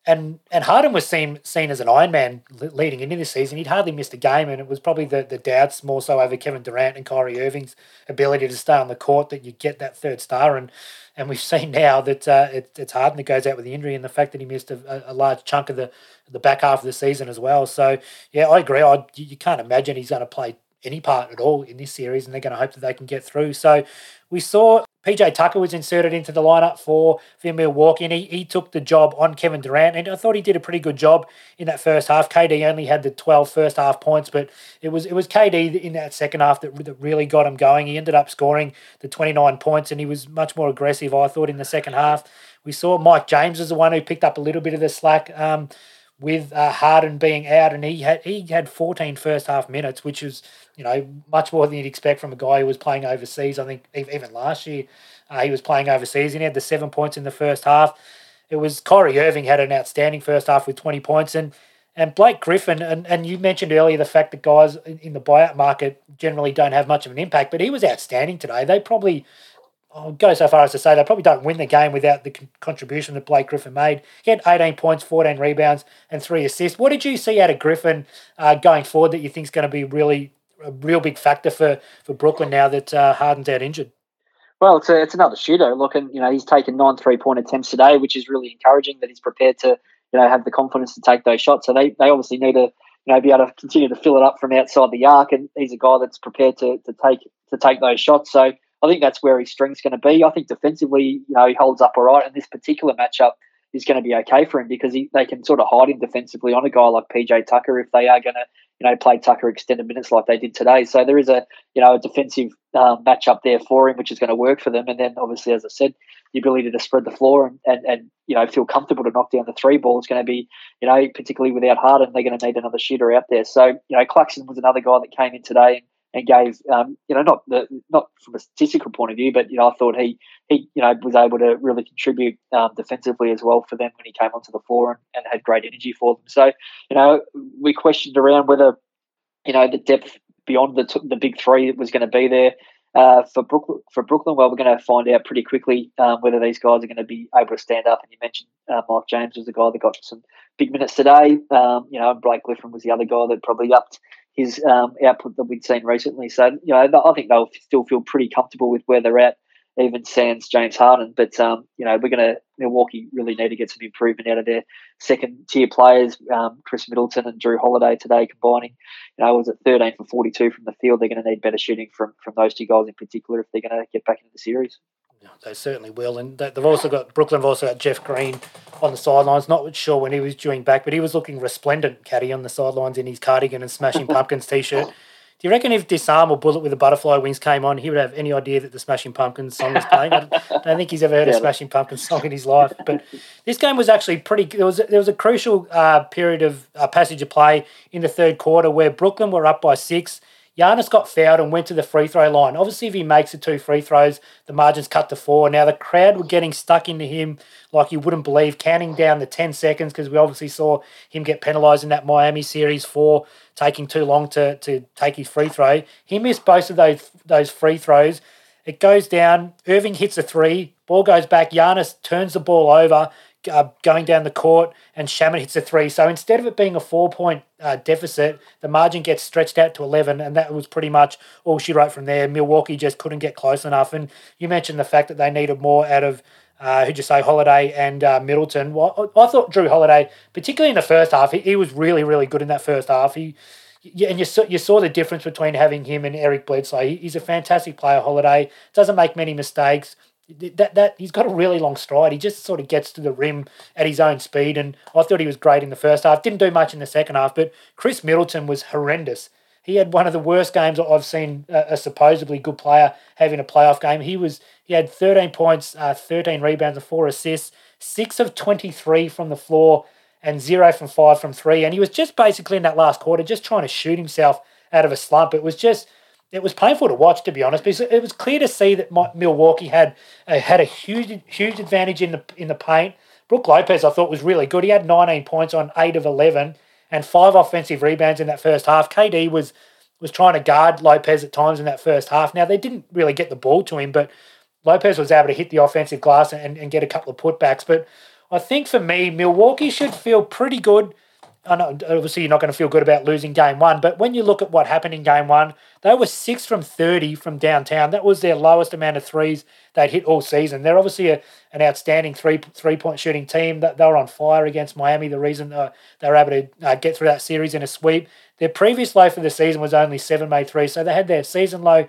and and Harden was seen seen as an Iron Man leading into this season. He'd hardly missed a game, and it was probably the, the doubts more so over Kevin Durant and Kyrie Irving's ability to stay on the court that you get that third star. And and we've seen now that uh, it, it's Harden that goes out with the injury, and the fact that he missed a, a large chunk of the the back half of the season as well. So yeah, I agree. I you can't imagine he's going to play any part at all in this series, and they're going to hope that they can get through. So we saw PJ Tucker was inserted into the lineup for, for Milwaukee, and he, he took the job on Kevin Durant, and I thought he did a pretty good job in that first half. KD only had the 12 first half points, but it was it was KD in that second half that, that really got him going. He ended up scoring the 29 points, and he was much more aggressive, I thought, in the second half. We saw Mike James as the one who picked up a little bit of the slack. Um, with uh, Harden being out, and he had he had 14 first half minutes, which is you know much more than you'd expect from a guy who was playing overseas. I think even last year uh, he was playing overseas, and he had the seven points in the first half. It was Kyrie Irving had an outstanding first half with 20 points, and and Blake Griffin, and, and you mentioned earlier the fact that guys in the buyout market generally don't have much of an impact, but he was outstanding today. They probably I'll go so far as to say they probably don't win the game without the contribution that Blake Griffin made. He had 18 points, 14 rebounds, and three assists. What did you see out of Griffin uh, going forward that you think is going to be really a real big factor for, for Brooklyn now that uh, Harden's out injured? Well, it's a, it's another shooter. Look, and you know he's taken nine three point attempts today, which is really encouraging. That he's prepared to you know have the confidence to take those shots. So they they obviously need to you know be able to continue to fill it up from outside the arc, and he's a guy that's prepared to to take to take those shots. So I think that's where his strength's going to be. I think defensively, you know, he holds up all right, and this particular matchup is going to be okay for him because he, they can sort of hide him defensively on a guy like PJ Tucker if they are going to you know, play Tucker extended minutes like they did today. So there is a, you know, a defensive um, matchup there for him, which is going to work for them. And then obviously, as I said, the ability to spread the floor and, and, and you know, feel comfortable to knock down the three ball is going to be, you know, particularly without Harden, they're going to need another shooter out there. So, you know, Claxton was another guy that came in today and and gave um, you know not the not from a statistical point of view, but you know I thought he he you know was able to really contribute um, defensively as well for them when he came onto the floor and, and had great energy for them. So you know we questioned around whether you know the depth beyond the the big three was going to be there. Uh, for Brooklyn, for Brooklyn, well, we're going to find out pretty quickly um, whether these guys are going to be able to stand up. And you mentioned uh, Mike James was the guy that got some big minutes today. Um, you know, Blake Griffin was the other guy that probably upped his um, output that we'd seen recently. So, you know, I think they'll still feel pretty comfortable with where they're at, even sans James Harden. But, um, you know, we're going to, Milwaukee really need to get some improvement out of their second tier players, um, Khris Middleton and Jrue Holiday today combining. You know, was it 13 for 42 from the field? They're going to need better shooting from, from those two guys in particular if they're going to get back into the series. They certainly will, and they've also got Brooklyn. Have also got Jeff Green on the sidelines. Not sure when he was due back, but he was looking resplendent, caddy on the sidelines in his cardigan and Smashing Pumpkins t-shirt. Do you reckon if Disarm or Bullet with the Butterfly Wings came on, he would have any idea that the Smashing Pumpkins song was playing? I don't, think he's ever heard a Smashing Pumpkins song in his life. But this game was actually pretty. There was there was a crucial uh, period of uh, passage of play in the third quarter where Brooklyn were up by six. Giannis got fouled and went to the free throw line. Obviously, if he makes the two free throws, the margin's cut to four. Now, the crowd were getting stuck into him like you wouldn't believe, counting down the 10 seconds because we obviously saw him get penalised in that Miami series for taking too long to, to take his free throw. He missed both of those, those free throws. It goes down. Irving hits a three. Ball goes back. Giannis turns the ball over uh, going down the court, and Shamet hits a three. So instead of it being a four point uh, deficit, the margin gets stretched out to 11, and that was pretty much all she wrote from there. Milwaukee just couldn't get close enough. And you mentioned the fact that they needed more out of. Uh, who'd you say, Holiday and uh, Middleton? Well, I thought Jrue Holiday, particularly in the first half, he, he was really, really good in that first half. He, yeah, and you saw, you saw the difference between having him and Eric Bledsoe. He, he's a fantastic player, Holiday. Doesn't make many mistakes that that he's got a really long stride. He just sort of gets to the rim at his own speed, and I thought he was great in the first half. Didn't do much in the second half, but Khris Middleton was horrendous. He had one of the worst games I've seen a, supposedly good player having a playoff game. He was he had 13 points, uh, 13 rebounds, and four assists, six of 23 from the floor, and zero from five from three. And he was just basically in that last quarter just trying to shoot himself out of a slump. It was just it was painful to watch, to be honest, because it was clear to see that Milwaukee had uh, had a huge huge advantage in the in the paint. Brook Lopez, I thought, was really good. He had 19 points on eight of 11 and five offensive rebounds in that first half. KD was was trying to guard Lopez at times in that first half. Now they didn't really get the ball to him, but Lopez was able to hit the offensive glass and, and get a couple of putbacks. But I think for me, Milwaukee should feel pretty good I know, obviously, you're not going to feel good about losing game one, but when you look at what happened in game one, they were six from 30 from downtown. That was their lowest amount of threes they'd hit all season. They're obviously a, an outstanding three three point shooting team. That they were on fire against Miami. The reason uh, they were able to uh, get through that series in a sweep. Their previous low for the season was only seven made three, so they had their season low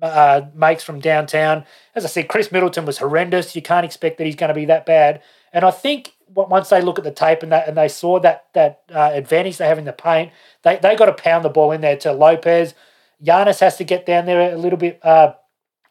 uh, makes from downtown. As I said, Khris Middleton was horrendous. You can't expect that he's going to be that bad. And I think once they look at the tape and that and they saw that that uh, advantage they have in the paint, they they got to pound the ball in there to Lopez. Giannis has to get down there a little bit uh,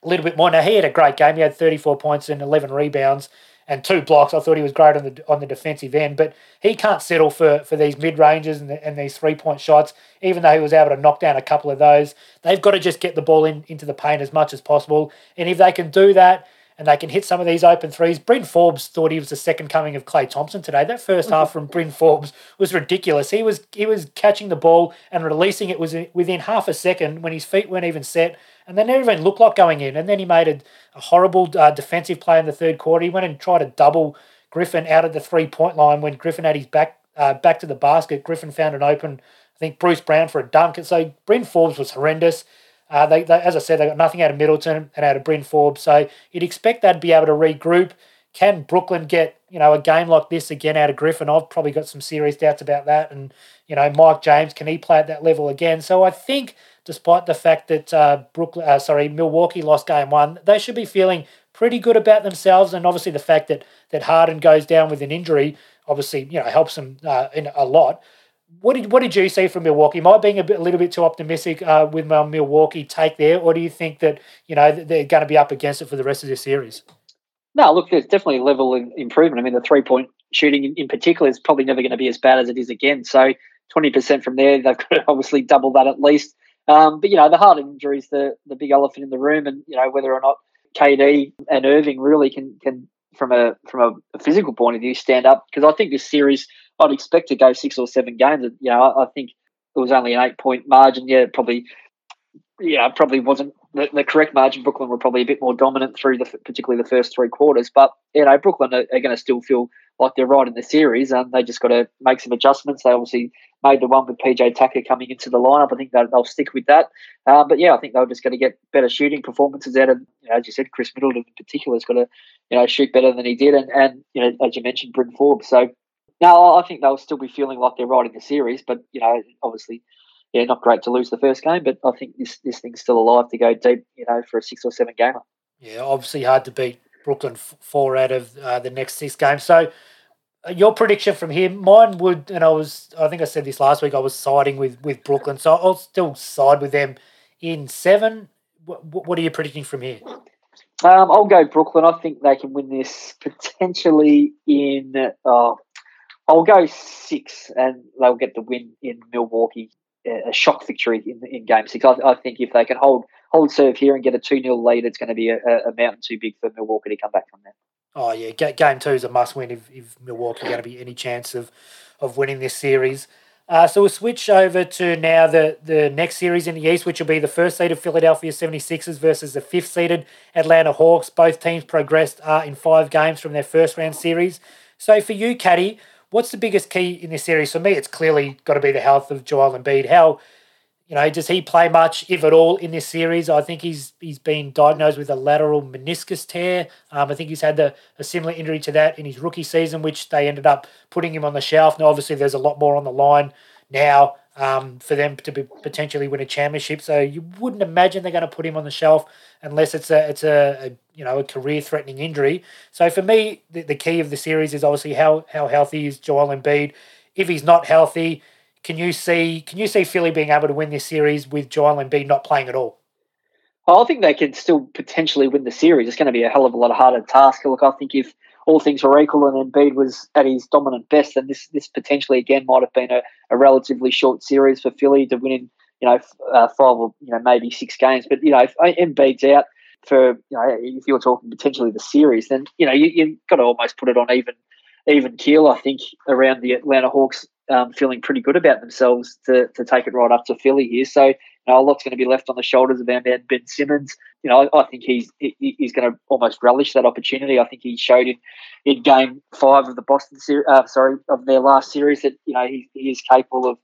a little bit more. Now he had a great game. He had 34 points and 11 rebounds and two blocks. I thought he was great on the on the defensive end, but he can't settle for for these mid ranges and, the, and these three point shots. Even though he was able to knock down a couple of those, they've got to just get the ball in into the paint as much as possible. And if they can do that and they can hit some of these open threes. Bryn Forbes thought he was the second coming of Klay Thompson today. That first half from Bryn Forbes was ridiculous. He was he was catching the ball and releasing it was within half a second when his feet weren't even set, and they never even looked like going in. And then he made a, a horrible uh, defensive play in the third quarter. He went and tried to double Griffin out of the three point line when Griffin had his back uh, back to the basket. Griffin found an open, I think Bruce Brown for a dunk. And so Bryn Forbes was horrendous. Uh, they, they, as I said, they got nothing out of Middleton and out of Bryn Forbes. So you'd expect they'd be able to regroup, Can Brooklyn get you know a game like this again out of Griffin? I've probably got some serious doubts about that. And you know, Mike James can he play at that level again? So I think, despite the fact that uh, Brooklyn, uh, sorry, Milwaukee lost game one, they should be feeling pretty good about themselves. And obviously, the fact that that Harden goes down with an injury obviously you know helps them uh, in a lot. What did what did you see from Milwaukee? Am I being a, bit, a little bit too optimistic uh, with my Milwaukee take there, or do you think that you know they're going to be up against it for the rest of the series? No, look, there's definitely a level of improvement. I mean, the three point shooting in, in particular is probably never going to be as bad as it is again. So, twenty percent from there, they've got to obviously double that at least. Um, but you know, the heart injury is the the big elephant in the room, and you know whether or not KD and Irving really can can from a from a physical point of view stand up because I think this series I'd expect to go six or seven games. And, you know, I, I think it was only an eight point margin. Yeah, probably. Yeah, probably wasn't the, the, correct margin. Brooklyn were probably a bit more dominant through the particularly the first three quarters. But you know, Brooklyn are, are going to still feel like they're right in the series, and they just got to make some adjustments. They obviously made the one with PJ Tucker coming into the lineup. I think they'll, they'll stick with that. Um, but yeah, I think they're just going to get better shooting performances out of, you know, as you said, Khris Middleton in particular has got to, you know, shoot better than he did, and and you know, as you mentioned, Bryn Forbes. So no, I think they'll still be feeling like they're right in the series, but you know, obviously, yeah, not great to lose the first game, but I think this this thing's still alive to go deep, you know, for a six or seven gamer. Yeah, obviously hard to beat Brooklyn four out of uh, the next six games. So, uh, your prediction from here, mine would, and I was, I think I said this last week, I was siding with with Brooklyn, so I'll still side with them in seven. What, what are you predicting from here? Um, I'll go Brooklyn. I think they can win this potentially in. Uh, I'll go six, and they'll get the win in Milwaukee. A shock victory in in Game Six. I, I think if they can hold hold serve here and get a two 0 lead, it's going to be a, a, mountain too big for Milwaukee to come back from there. Oh yeah, game two is a must win if, if Milwaukee going to be any chance of of winning this series. Uh, so we'll switch over to now the, the next series in the East, which will be the first seeded Philadelphia 76ers versus the fifth seeded Atlanta Hawks. Both teams progressed uh, in five games from their first round series. So for you, Caddy, what's the biggest key in this series? For me, it's clearly got to be the health of Joel Embiid. How, you know, does he play much, if at all, in this series? I think he's he's been diagnosed with a lateral meniscus tear. Um, I think he's had the, a similar injury to that in his rookie season, which they ended up putting him on the shelf. Now, obviously, there's a lot more on the line now um, for them to be potentially win a championship. So you wouldn't imagine they're going to put him on the shelf unless it's a it's a, a you know a career threatening injury. So for me, the, the key of the series is obviously how how healthy is Joel Embiid. If he's not healthy, can you see can you see Philly being able to win this series with Joel Embiid not playing at all? I think they can still potentially win the series. It's going to be a hell of a lot of harder task. Look, I think if all things were equal and Embiid was at his dominant best, then this this potentially again might have been a, a relatively short series for Philly to win in you know uh, five or you know maybe six games. But you know if Embiid's out for you know if you're talking potentially the series, then you know you, you've got to almost put it on even even keel. I think around the Atlanta Hawks um, feeling pretty good about themselves to, to take it right up to Philly here. So you know, a lot's going to be left on the shoulders of our man Ben Simmons. You know, I, I think he's he, he's going to almost relish that opportunity. I think he showed in in Game Five of the Boston series, uh, sorry, of their last series that you know he, he is capable of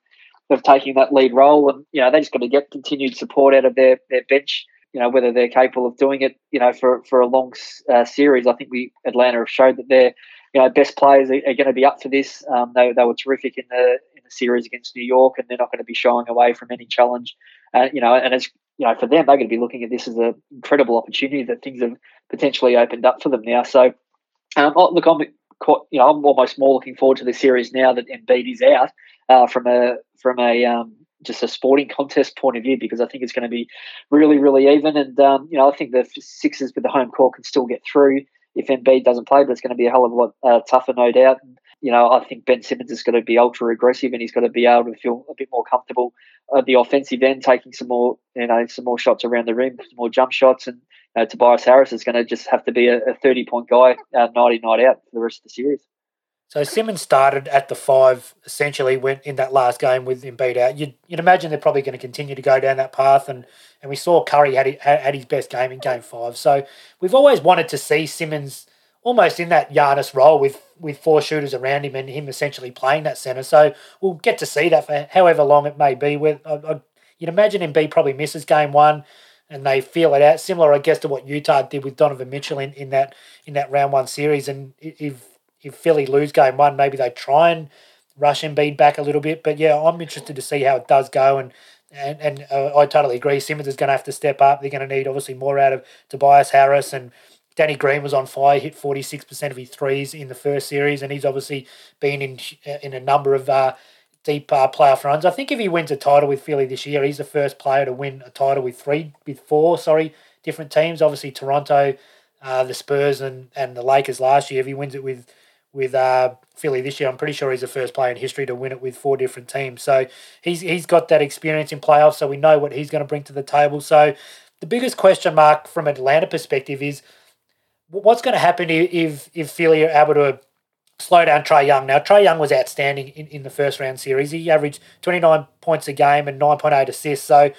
of taking that lead role, and you know they just got to get continued support out of their their bench. You know whether they're capable of doing it. You know for for a long uh, series, I think we Atlanta have showed that they're you know, best players are, going to be up for this. Um, they, they were terrific in the the series against New York, and they're not going to be shying away from any challenge. Uh, you know, and it's you know for them, they're going to be looking at this as an incredible opportunity that things have potentially opened up for them now. So, um, oh, look, I'm quite, you know I'm almost more looking forward to the series now that Embiid is out uh, from a from a um, just a sporting contest point of view because I think it's going to be really, really even. And um, you know, I think the Sixers with the home court can still get through if Embiid doesn't play, but it's going to be a hell of a lot uh, tougher, no doubt. And, you know, I think Ben Simmons is going to be ultra aggressive, and he's got to be able to feel a bit more comfortable at the offensive end, taking some more, you know, some more shots around the rim, some more jump shots, and you know, Tobias Harris is going to just have to be a, a thirty-point guy uh, night in, night out for the rest of the series. So Simmons started at the five, essentially went in that last game with Embiid out. You'd, you'd imagine they're probably going to continue to go down that path, and, and we saw Curry had, had his best game in Game Five. So we've always wanted to see Simmons almost in that Giannis role with with four shooters around him and him essentially playing that center. So we'll get to see that for however long it may be. With I, I, you'd imagine Embiid probably misses Game One. and they feel it out. Similar, I guess, to what Utah did with Donovan Mitchell in, in that in that round one series. And if if Philly lose game one, maybe they try and rush Embiid back a little bit. But yeah, I'm interested to see how it does go. And and, and uh, I totally agree. Simmons is going to have to step up. They're going to need obviously more out of Tobias Harris and Danny Green was on fire, hit 46% of his threes in the first series, and he's obviously been in in a number of uh, deep uh, playoff runs. I think if he wins a title with Philly this year, he's the first player to win a title with three, with four, sorry, different teams. Obviously, Toronto, uh, the Spurs, and, and the Lakers last year. If he wins it with with uh, Philly this year, I'm pretty sure he's the first player in history to win it with four different teams. So he's he's got that experience in playoffs, so we know what he's going to bring to the table. So the biggest question mark from Atlanta perspective is what's going to happen if if Philly are able to slow down Trae Young? Now Trae Young was outstanding in, in the first round series. He averaged 29 points a game and 9.8 assists. So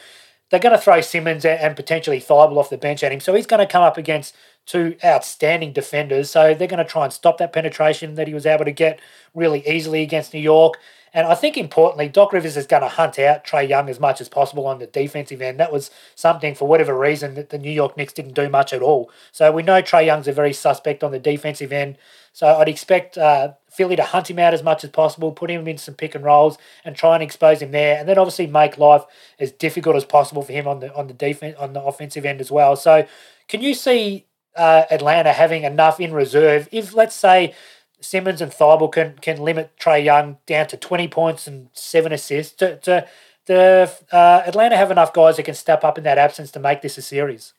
they're going to throw Simmons and potentially Thybulle off the bench at him. So he's going to come up against two outstanding defenders. So they're going to try and stop that penetration that he was able to get really easily against New York. And I think importantly, Doc Rivers is going to hunt out Trae Young as much as possible on the defensive end. That was something, for whatever reason, that the New York Knicks didn't do much at all. So we know Trae Young's a very suspect on the defensive end. So I'd expect uh, Philly to hunt him out as much as possible, put him in some pick and rolls, and try and expose him there, and then obviously make life as difficult as possible for him on the on the defense on the offensive end as well. So, can you see uh, Atlanta having enough in reserve if, let's say, Simmons and Thybulle can can limit Trae Young down to twenty points and seven assists. To, to the uh, Atlanta have enough guys that can step up in that absence to make this a series.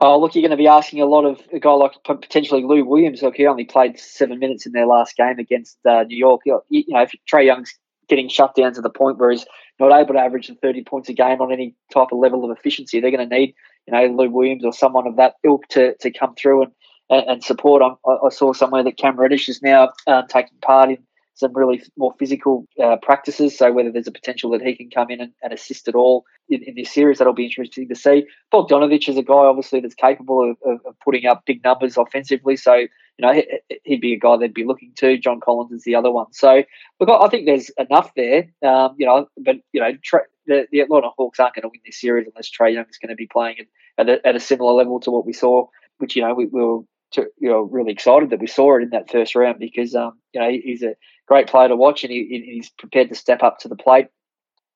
Oh, look, you're going to be asking a lot of a guy like potentially Lou Williams. Look, he only played seven minutes in their last game against uh, New York. You know, if Trae Young's getting shut down to the point where he's not able to average the 30 points a game on any type of level of efficiency, they're going to need, you know, Lou Williams or someone of that ilk to, to come through and and, and support. I, I, saw somewhere that Cam Reddish is now uh, taking part in some really more physical uh, practices. So whether there's a potential that he can come in and, and assist at all in, in, this series, that'll be interesting to see. Bogdanovic is a guy obviously that's capable of, of, putting up big numbers offensively. So you know he, would be a guy they'd be looking to. John Collins is the other one. So look, I think there's enough there. Um, you know, but you know. Tra- the, the Atlanta Hawks aren't going to win this series unless Trae Young is going to be playing at, at, a, at a similar level to what we saw, which you know we, we were to, you know really excited that we saw it in that first round because um, you know he's a great player to watch and he, he's prepared to step up to the plate.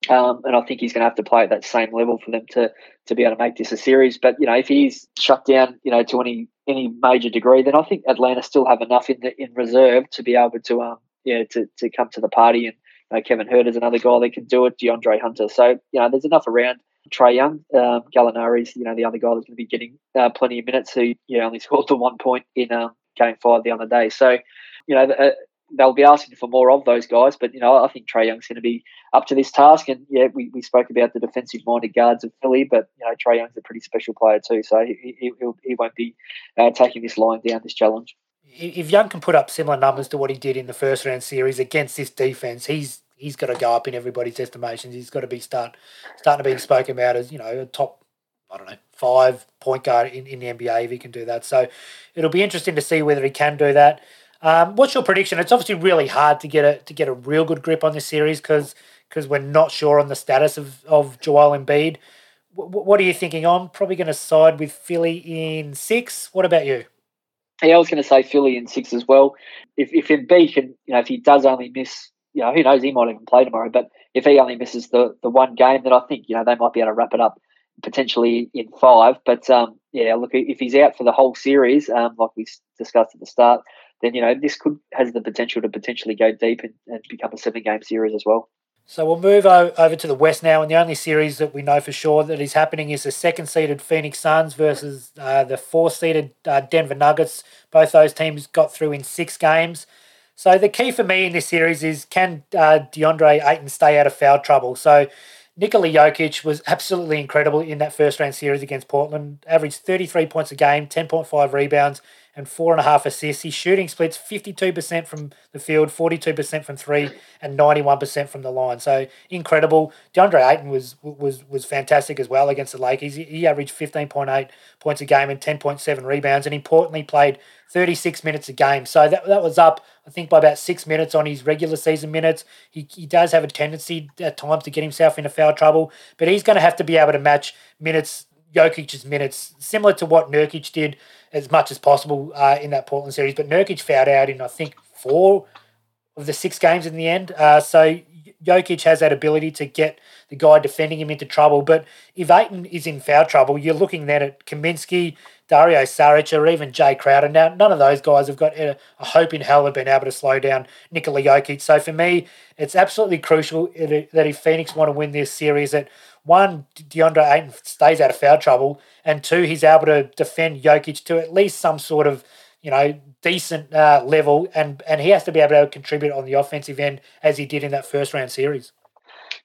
Um, and I think he's going to have to play at that same level for them to to be able to make this a series. But you know, if he's shut down, you know, to any any major degree, then I think Atlanta still have enough in the in reserve to be able to um yeah to, to come to the party. And you know, Kevin Huerter is another guy that can do it. DeAndre Hunter. So you know, there's enough around Trae Young. Um, Gallinari's, you know, the other guy that's going to be getting uh, plenty of minutes who, you know, only scored the one point in um, game five the other day. So, you know, uh, they'll be asking for more of those guys. But, you know, I think Trae Young's going to be up to this task. And, yeah, we, we spoke about the defensive minded guards of Philly, but, you know, Trae Young's a pretty special player too. So he, he, he won't be uh, taking this line down, this challenge. If Young can put up similar numbers to what he did in the first round series against this defense, he's he's got to go up in everybody's estimations. He's got to be start starting to be spoken about as you know a top I don't know five point guard in, in the NBA if he can do that. So it'll be interesting to see whether he can do that. Um, what's your prediction? It's obviously really hard to get a to get a real good grip on this series because because we're not sure on the status of of Joel Embiid. W- what are you thinking? I'm probably going to side with Philly in six. What about you? Yeah, I was going to say Philly in six as well. If if Embiid can, you know, if he does only miss you know, who knows, he might even play tomorrow. But if he only misses the, the one game, then I think, you know, they might be able to wrap it up potentially in five. But um, yeah, look, if he's out for the whole series, um, like we discussed at the start, then, you know, this could has the potential to potentially go deep and, and become a seven game series as well. So we'll move over to the West now, and the only series that we know for sure that is happening is the second-seeded Phoenix Suns versus uh, the four-seeded uh, Denver Nuggets. Both those teams got through in six games. So the key for me in this series is can uh, DeAndre Ayton stay out of foul trouble? So Nikola Jokic was absolutely incredible in that first round series against Portland. Averaged 33 points a game, 10.5 rebounds, and four and a half assists. His shooting splits 52% from the field, 42% from three, and 91% from the line. So incredible. DeAndre Ayton was was was fantastic as well against the Lakers. He, averaged 15.8 points a game and 10.7 rebounds, and importantly played 36 minutes a game. So that, that was up, I think, by about six minutes on his regular season minutes. He, he does have a tendency at times to get himself into foul trouble, but he's going to have to be able to match minutes Jokic's minutes, similar to what Nurkic did as much as possible uh, in that Portland series. But Nurkic fouled out in, I think, four of the six games in the end. Uh, so Jokic has that ability to get the guy defending him into trouble. But if Ayton is in foul trouble, you're looking then at Kaminsky, Dario Saric, or even Jae Crowder. Now, none of those guys have got a, a hope in hell of being able to slow down Nikola Jokic. So for me, it's absolutely crucial that if Phoenix want to win this series, that one, DeAndre Ayton stays out of foul trouble, and two, he's able to defend Jokic to at least some sort of you know, decent uh, level, and and he has to be able to contribute on the offensive end as he did in that first round series.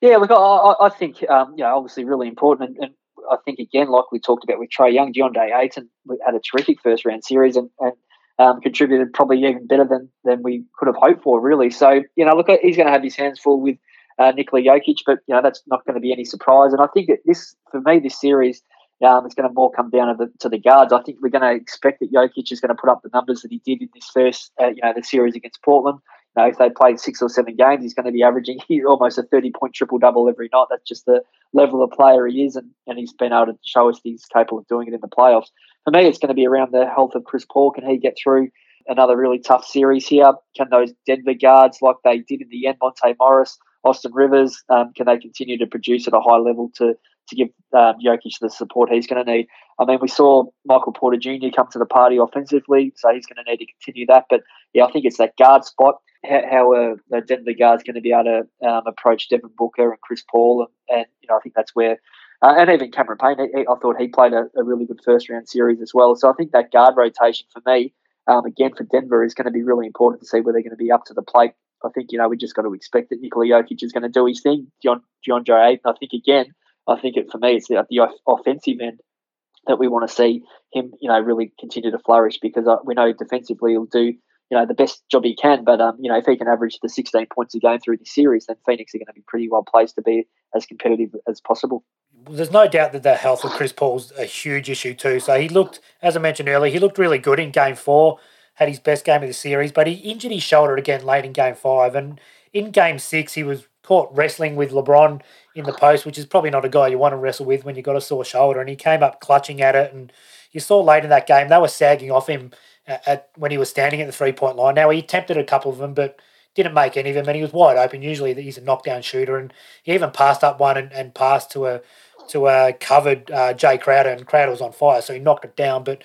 Yeah, look, I, I think um, you know, obviously, really important, and, and, I think again, like we talked about with Trae Young, DeAndre Ayton had a terrific first round series, and, and um, contributed probably even better than than we could have hoped for, really. So you know, look, he's going to have his hands full with uh, Nikola Jokic, but you know that's not going to be any surprise. And I think that this, for me, this series um, it's going to more come down to the, to the guards. I think we're going to expect that Jokic is going to put up the numbers that he did in this first, uh, you know, the series against Portland. You know, if they played six or seven games, he's going to be averaging almost a 30 point triple double every night. That's just the level of player he is, and, and he's been able to show us he's capable of doing it in the playoffs. For me, it's going to be around the health of Chris Paul. Can he get through another really tough series here? Can those Denver guards, like they did in the end, Monte Morris, Austin Rivers, um, can they continue to produce at a high level to to give um, Jokic the support he's going to need. I mean, we saw Michael Porter Jr. come to the party offensively, so he's going to need to continue that. But yeah, I think it's that guard spot. How, how uh, Denver guard's going to be able to um, approach Devin Booker and Chris Paul, and, and you know I think that's where, uh, and even Cameron Payne. He, I thought he played a, a, really good first round series as well. So I think that guard rotation for me, um, again for Denver, is going to be really important to see where they're going to be up to the plate. I think you know we just got to expect that Nikola Jokic is going to do his thing. John John Joe Ayton, I think again I think it, for me, it's the, the offensive end that we want to see him, you know, really continue to flourish because uh, we know defensively he'll do, you know, the best job he can. But um, you know, if he can average the 16 points a game through the series, then Phoenix are going to be pretty well placed to be as competitive as possible. There's no doubt that the health of Chris Paul's a huge issue too. So he looked, as I mentioned earlier, he looked really good in Game Four, had his best game of the series, but he injured his shoulder again late in Game Five, and in Game Six he was caught wrestling with LeBron in the post, which is probably not a guy you want to wrestle with when you've got a sore shoulder. And he came up clutching at it. And you saw late in that game, they were sagging off him at, at when he was standing at the three point line. Now, he attempted a couple of them, but didn't make any of them. And he was wide open. Usually he's a knockdown shooter. And he even passed up one and, and passed to a to a covered uh, Jae Crowder, and Crowder was on fire, so he knocked it down. But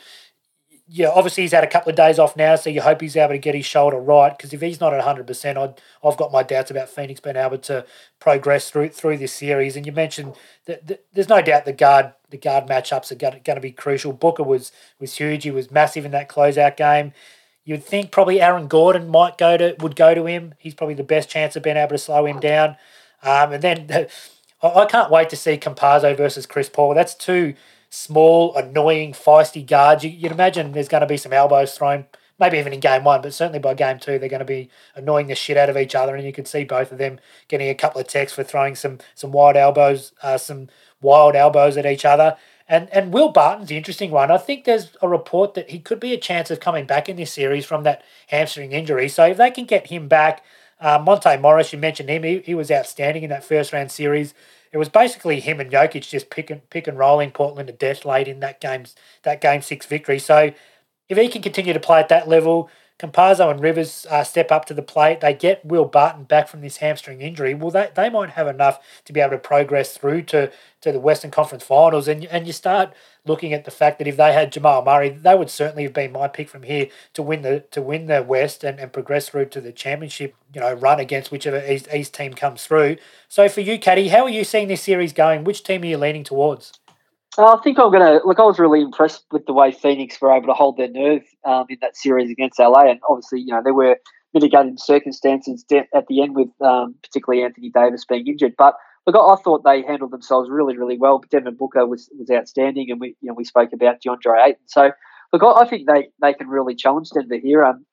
yeah, obviously he's had a couple of days off now, so you hope he's able to get his shoulder right. Because if he's not at hundred percent, I've I've got my doubts about Phoenix being able to progress through through this series. And you mentioned that, that there's no doubt the guard the guard matchups are going to be crucial. Booker was was huge. He was massive in that closeout game. You'd think probably Aaron Gordon might go to would go to him. He's probably the best chance of being able to slow him down. Um, and then I can't wait to see Campazzo versus Chris Paul. That's two small, annoying, feisty guards. You, would imagine there's going to be some elbows thrown, maybe even in game one, but certainly by game two, they're going to be annoying the shit out of each other. And you could see both of them getting a couple of texts for throwing some some wide elbows, uh, some wild elbows at each other. And and Will Barton's the interesting one. I think there's a report that he could be a chance of coming back in this series from that hamstring injury. So if they can get him back, uh, Monte Morris, you mentioned him, he, he was outstanding in that first round series it was basically him and Jokic just pick and pick and rolling Portland to death late in that game's that game six victory. So if he can continue to play at that level, Campazzo and Rivers uh, step up to the plate. They get Will Barton back from this hamstring injury. Well, they, they might have enough to be able to progress through to, to the Western Conference Finals. And, and you start looking at the fact that if they had Jamal Murray, they would certainly have been my pick from here to win the to win the West and, and progress through to the championship. You know, run against whichever East, East team comes through. So for you, Caddy, how are you seeing this series going? Which team are you leaning towards? I think I'm going to look. I was really impressed with the way Phoenix were able to hold their nerve um, in that series against LA, and obviously, you know, there were mitigating circumstances at the end with um, particularly Anthony Davis being injured. But look, I, thought they handled themselves really, really well. Devin Booker was was outstanding, and we you know we spoke about DeAndre Ayton. So look, I, I think they they can really challenge Denver here. Um,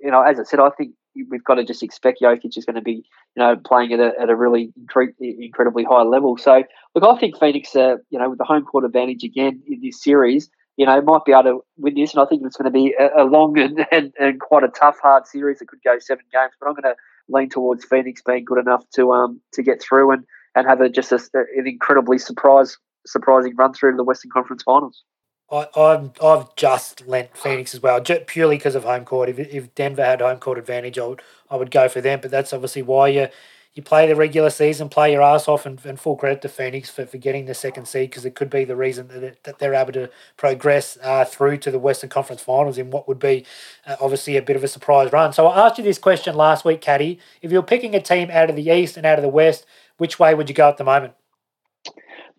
you know, as I said, I think we've got to just expect Jokic is going to be, you know, playing at a, at a really incre- incredibly high level. So, look, I think Phoenix, uh, you know, with the home court advantage again in this series, you know, might be able to win this. And I think it's going to be a, a long and, and, and, quite a tough, hard series. It could go seven games, but I'm going to lean towards Phoenix being good enough to um to get through and, and have a, just a, an incredibly surprise surprising run through to the Western Conference Finals. I, I've, I've just lent Phoenix as well, purely because of home court. If, if Denver had home court advantage, I would, I would go for them. But that's obviously why you you play the regular season, play your ass off, and, and full credit to Phoenix for, for getting the second seed because it could be the reason that, it, that they're able to progress uh, through to the Western Conference Finals in what would be uh, obviously a bit of a surprise run. So I asked you this question last week, Caddy. If you're picking a team out of the East and out of the West, which way would you go at the moment?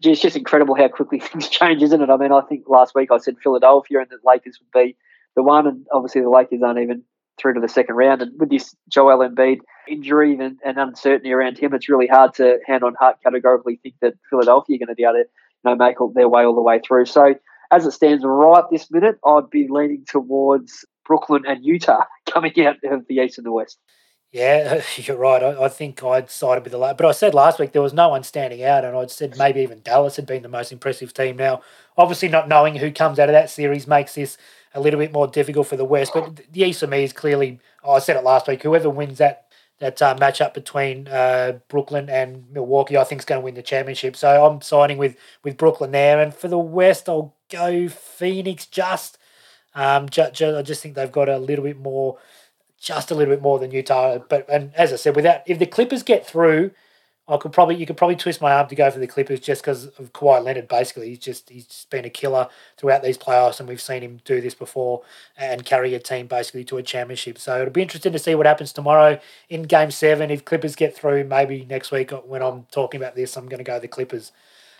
It's just incredible how quickly things change, isn't it? I mean, I think last week I said Philadelphia and the Lakers would be the one, and obviously the Lakers aren't even through to the second round. And with this Joel Embiid injury and, and uncertainty around him, it's really hard to hand on heart categorically think that Philadelphia are going to be able to you know, make their way all the way through. So as it stands right this minute, I'd be leaning towards Brooklyn and Utah coming out of the East and the West. Yeah, you're right. I, I think I'd sided with the but I said last week there was no one standing out, and I'd said maybe even Dallas had been the most impressive team. Now, obviously, not knowing who comes out of that series makes this a little bit more difficult for the West. But the East for me is clearly, oh, I said it last week, whoever wins that that uh, matchup between uh, Brooklyn and Milwaukee, I think is going to win the championship. So I'm signing with with Brooklyn there. And for the West, I'll go Phoenix. Just, um, ju- ju- I just think they've got a little bit more, just a little bit more than Utah. But and as I said, without if the Clippers get through I could probably you could probably twist my arm to go for the Clippers just because of Kawhi Leonard. Basically, he's just he's just been a killer throughout these playoffs, and we've seen him do this before and carry a team basically to a championship. So it'll be interesting to see what happens tomorrow in Game Seven. If Clippers get through, maybe next week when I'm talking about this, I'm going to go the Clippers.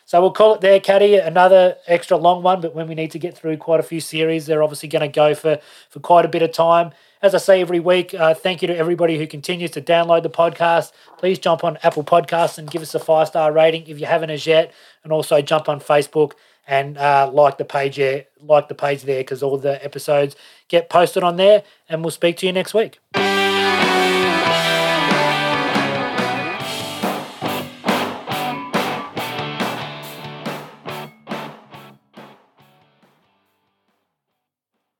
So we'll call it there, Caddy. Another extra long one, but when we need to get through quite a few series, they're obviously going to go for for quite a bit of time. As I say every week, uh, thank you to everybody who continues to download the podcast. Please jump on Apple Podcasts and give us a five star rating if you haven't as yet, and also jump on Facebook and uh, like the page there, like the page there because all the episodes get posted on there. And we'll speak to you next week.